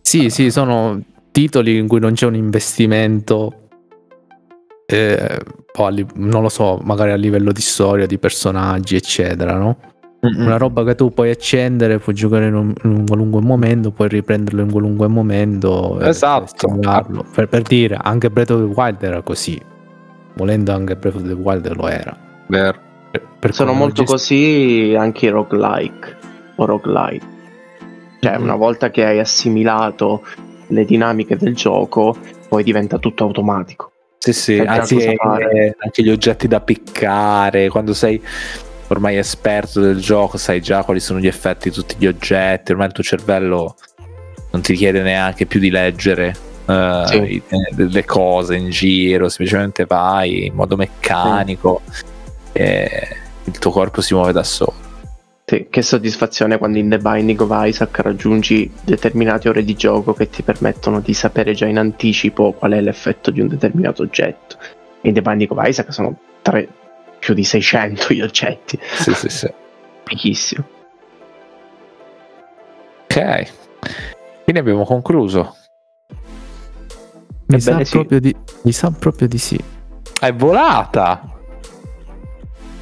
Sì, sì, sono titoli in cui non c'è un investimento, eh, a li- non lo so, magari a livello di storia, di personaggi, eccetera, no? Una roba che tu puoi accendere, puoi giocare in un, in un qualunque momento, puoi riprenderlo in qualunque momento. e- Esatto. e. Per, per dire, anche Breath of the Wild era così. Volendo anche Breath of the Wild lo era. Vero. Per- per Sono molto gesti- così anche i roguelike o roguelite. Cioè, Mhm. una volta che hai assimilato le dinamiche del gioco, poi diventa tutto automatico. Sì, sì, già anche, gli oggetti da piccare, quando sei ormai esperto del gioco, sai già quali sono gli effetti di tutti gli oggetti, ormai il tuo cervello non ti chiede neanche più di leggere eh, Sì. i- le cose in giro, semplicemente vai in modo meccanico e il tuo corpo si muove da solo. Sì, che soddisfazione quando in The Binding of Isaac raggiungi determinate ore di gioco che ti permettono di sapere già in anticipo qual è l'effetto di un determinato oggetto. In The Binding of Isaac sono tre- più di 600 gli oggetti. Sì, sì, sì. Fichissimo. Ok, quindi abbiamo concluso. Mi Ebbene sa, sì. proprio di, mi sa proprio di sì. È volata!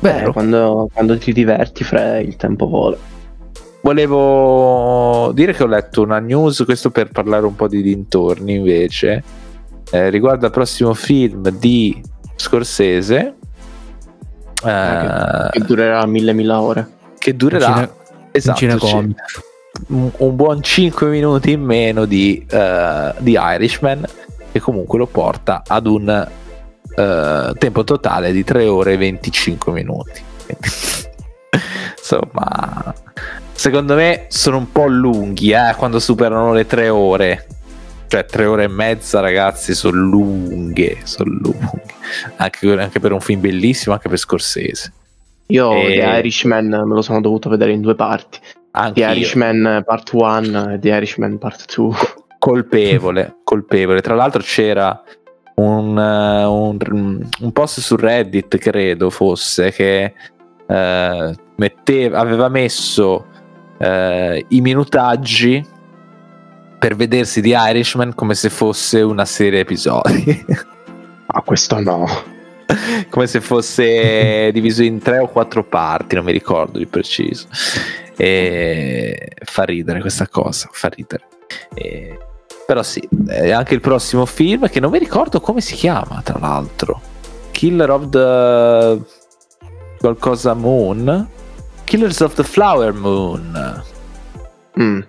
Beh, Vero. quando, quando ti diverti, Fre, il tempo vola. Volevo dire che ho letto una news, questo per parlare un po' di dintorni invece, eh, riguardo al prossimo film di Scorsese, eh, Che durerà mille mila ore. che durerà Un cine- esatto, un cinecomic. un, un buon 5 minuti in meno di, eh, di Irishman, che comunque lo porta ad un eh, tempo totale di 3 ore e 25 minuti. Insomma, secondo me sono un po' lunghi eh, quando superano le 3 ore. Cioè, 3 ore e mezza, ragazzi, sono lunghe. Sono lunghe. Anche, anche per un film bellissimo, anche per Scorsese. Io E- The Irishman me lo sono dovuto vedere in due parti. Anche The Irishman Part 1 e The Irishman Part 2. colpevole, colpevole. Tra l'altro c'era un, eh, un- un post su Reddit, credo fosse, che eh, metteva, aveva messo eh, i minutaggi per vedersi di Irishman come se fosse una serie episodi. Ah, questo no. come se fosse diviso in tre o quattro parti, non mi ricordo di preciso. E fa ridere questa cosa, fa ridere. E- Però sì, è anche il prossimo film che non mi ricordo come si chiama, tra l'altro. Killer of the qualcosa Moon. Killers of the Flower Moon. Mm.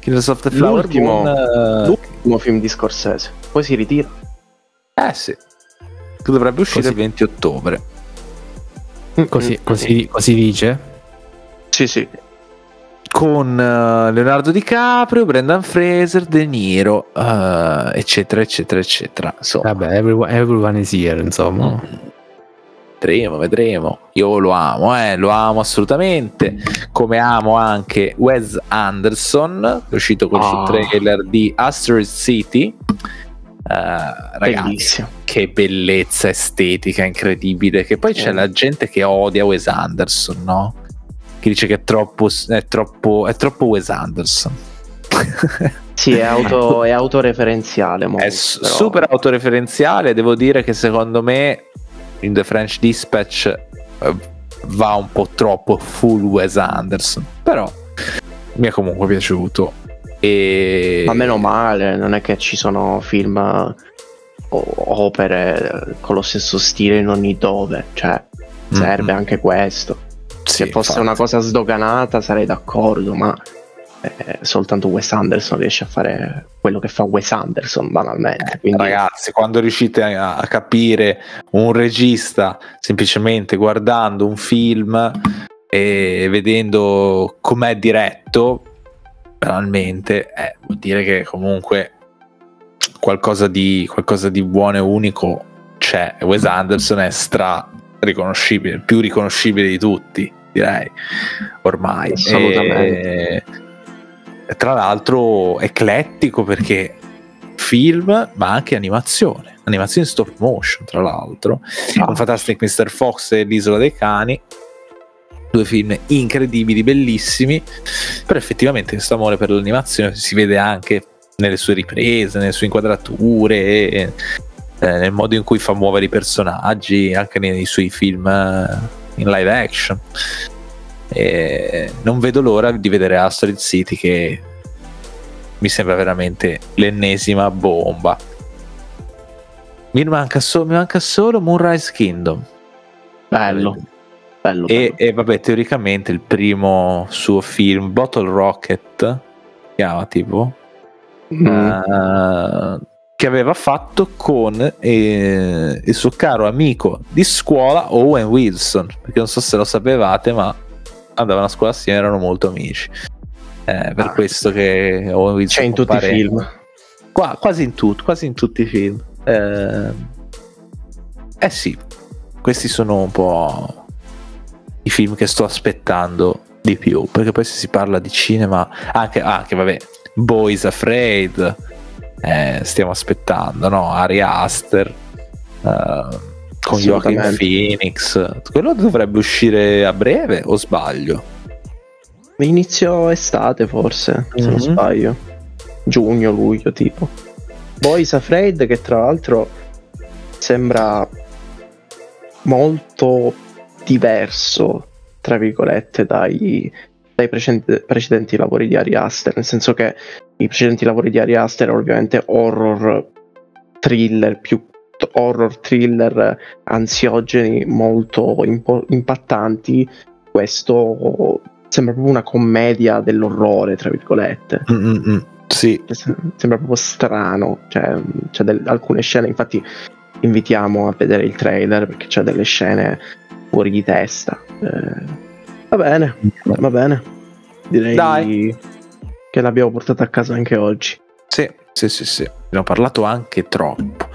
Killers of the Flower L'ultimo. Moon. eh, L'ultimo film di Scorsese. Poi si ritira. Eh sì. Che dovrebbe uscire Così. il 20 ottobre. Così, così, così dice. Sì, sì. Con eh, Leonardo DiCaprio, Brendan Fraser, De Niro, eh, eccetera, eccetera, eccetera. Insomma, Vabbè, everyone, everyone is here, insomma. Mm. Vedremo, vedremo. Io lo amo, eh, lo amo assolutamente. Come amo anche Wes Anderson, è uscito con il Ah. trailer di Asteroid City. Eh, ragazzi, Bellissimo. che bellezza estetica incredibile. Che poi c'è Eh. la gente che odia Wes Anderson, no? Che dice che è troppo, è troppo, è troppo Wes Anderson. Sì, è, auto, è autoreferenziale. mo, È s- però- super autoreferenziale. Devo dire che secondo me in The French Dispatch eh, va un po' troppo full Wes Anderson. Però mi è comunque piaciuto. E Ma meno male, non è che ci sono film o opere eh, con lo stesso stile in ogni dove. Cioè, serve Mm, anche questo. Sì, Se fosse infatti. una cosa sdoganata sarei d'accordo, ma eh, soltanto Wes Anderson riesce a fare quello che fa Wes Anderson banalmente. Quindi Ragazzi, quando riuscite a, a capire un regista semplicemente guardando un film e vedendo com'è diretto, banalmente, eh, vuol dire che comunque qualcosa di, qualcosa di buono e unico c'è. Wes Anderson è stra riconoscibile, il più riconoscibile di tutti, direi, ormai. Assolutamente. E, tra l'altro eclettico perché film ma anche animazione animazione stop motion tra l'altro Ah. con Fantastic Mr. Fox e l'Isola dei Cani due film incredibili bellissimi però effettivamente questo amore per l'animazione si vede anche nelle sue riprese nelle sue inquadrature eh, nel modo in cui fa muovere i personaggi anche nei suoi film eh, in live action e non vedo l'ora di vedere Asteroid City che mi sembra veramente l'ennesima bomba. Mi manca, so- mi manca solo Moonrise Kingdom. bello, bello. E, bello. e vabbè, teoricamente il primo suo film, Bottle Rocket, si chiama tipo, Mm. eh, che aveva fatto con eh, il suo caro amico di scuola Owen Wilson, perché non so se lo sapevate, ma andavano a scuola assieme, erano molto amici. Eh, per Ah. questo che Owen Wilson C'è in tutti i film. Qua- quasi in tutto, quasi in tutti i film. Eh, eh sì, questi sono un po' i film che sto aspettando di più, perché poi se si parla di cinema, anche, anche vabbè, Boys Afraid, eh, stiamo aspettando, no? Ari Aster, eh, con Joaquin Assolutamente. Phoenix, quello dovrebbe uscire a breve o sbaglio? Inizio estate forse, se non Mhm. sbaglio. Giugno, luglio tipo. Boys Afraid che tra l'altro sembra molto diverso, tra virgolette, dai, dai precedenti, precedenti lavori di Ari Aster, nel senso che i precedenti lavori di Ari Aster ovviamente horror thriller più horror thriller ansiogeni molto impo- impattanti questo sembra proprio una commedia dell'orrore tra virgolette. Mm-mm-mm. Sì, sembra proprio strano cioè c'è del- alcune scene infatti invitiamo a vedere il trailer perché c'è delle scene fuori di testa. Eh, va bene va bene. Direi Dai. Che l'abbiamo portata a casa anche oggi Sì, sì, sì, sì. Abbiamo parlato anche troppo.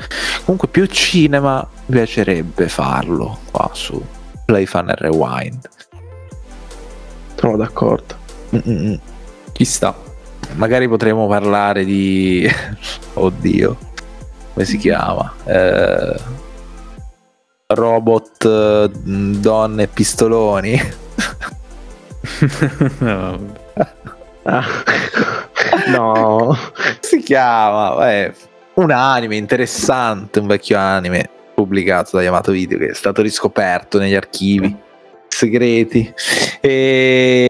Comunque, più cinema mi piacerebbe farlo qua su Play Fun and Rewind. sono d'accordo Mm-mm. Ci sta. Magari potremmo parlare di. Oddio, come si chiama? Eh, Robot, eh, donne e pistoloni. Ah. no si chiama? Eh, un anime interessante, un vecchio anime pubblicato da Yamato Video che è stato riscoperto negli archivi segreti. E.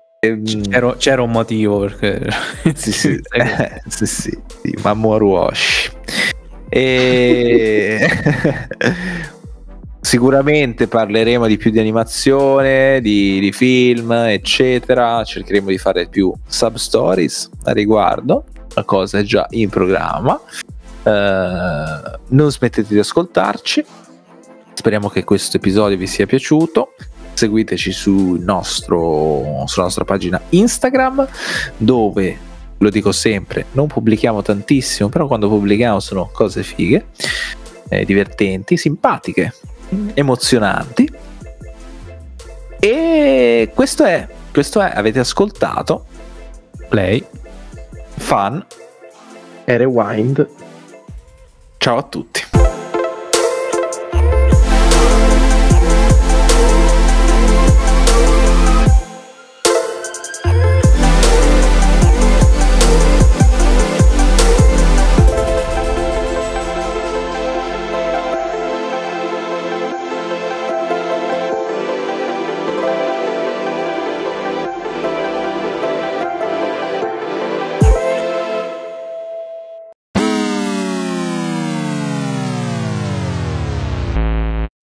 C'era, c'era un motivo perché... Sì, sì, eh, sì, sì, sì, Mamoru Oshii. E sicuramente parleremo di più di animazione, di, di film, eccetera. Cercheremo di fare più sub stories a riguardo. La cosa è già in programma. Eh, non smettete di ascoltarci. Speriamo che questo episodio vi sia piaciuto. Seguiteci sul nostro, sulla nostra pagina Instagram dove lo dico sempre, non pubblichiamo tantissimo, però quando pubblichiamo sono cose fighe, eh, divertenti, simpatiche, emozionanti. E questo è, questo è, avete ascoltato Play, Fan e Rewind. Ciao a tutti.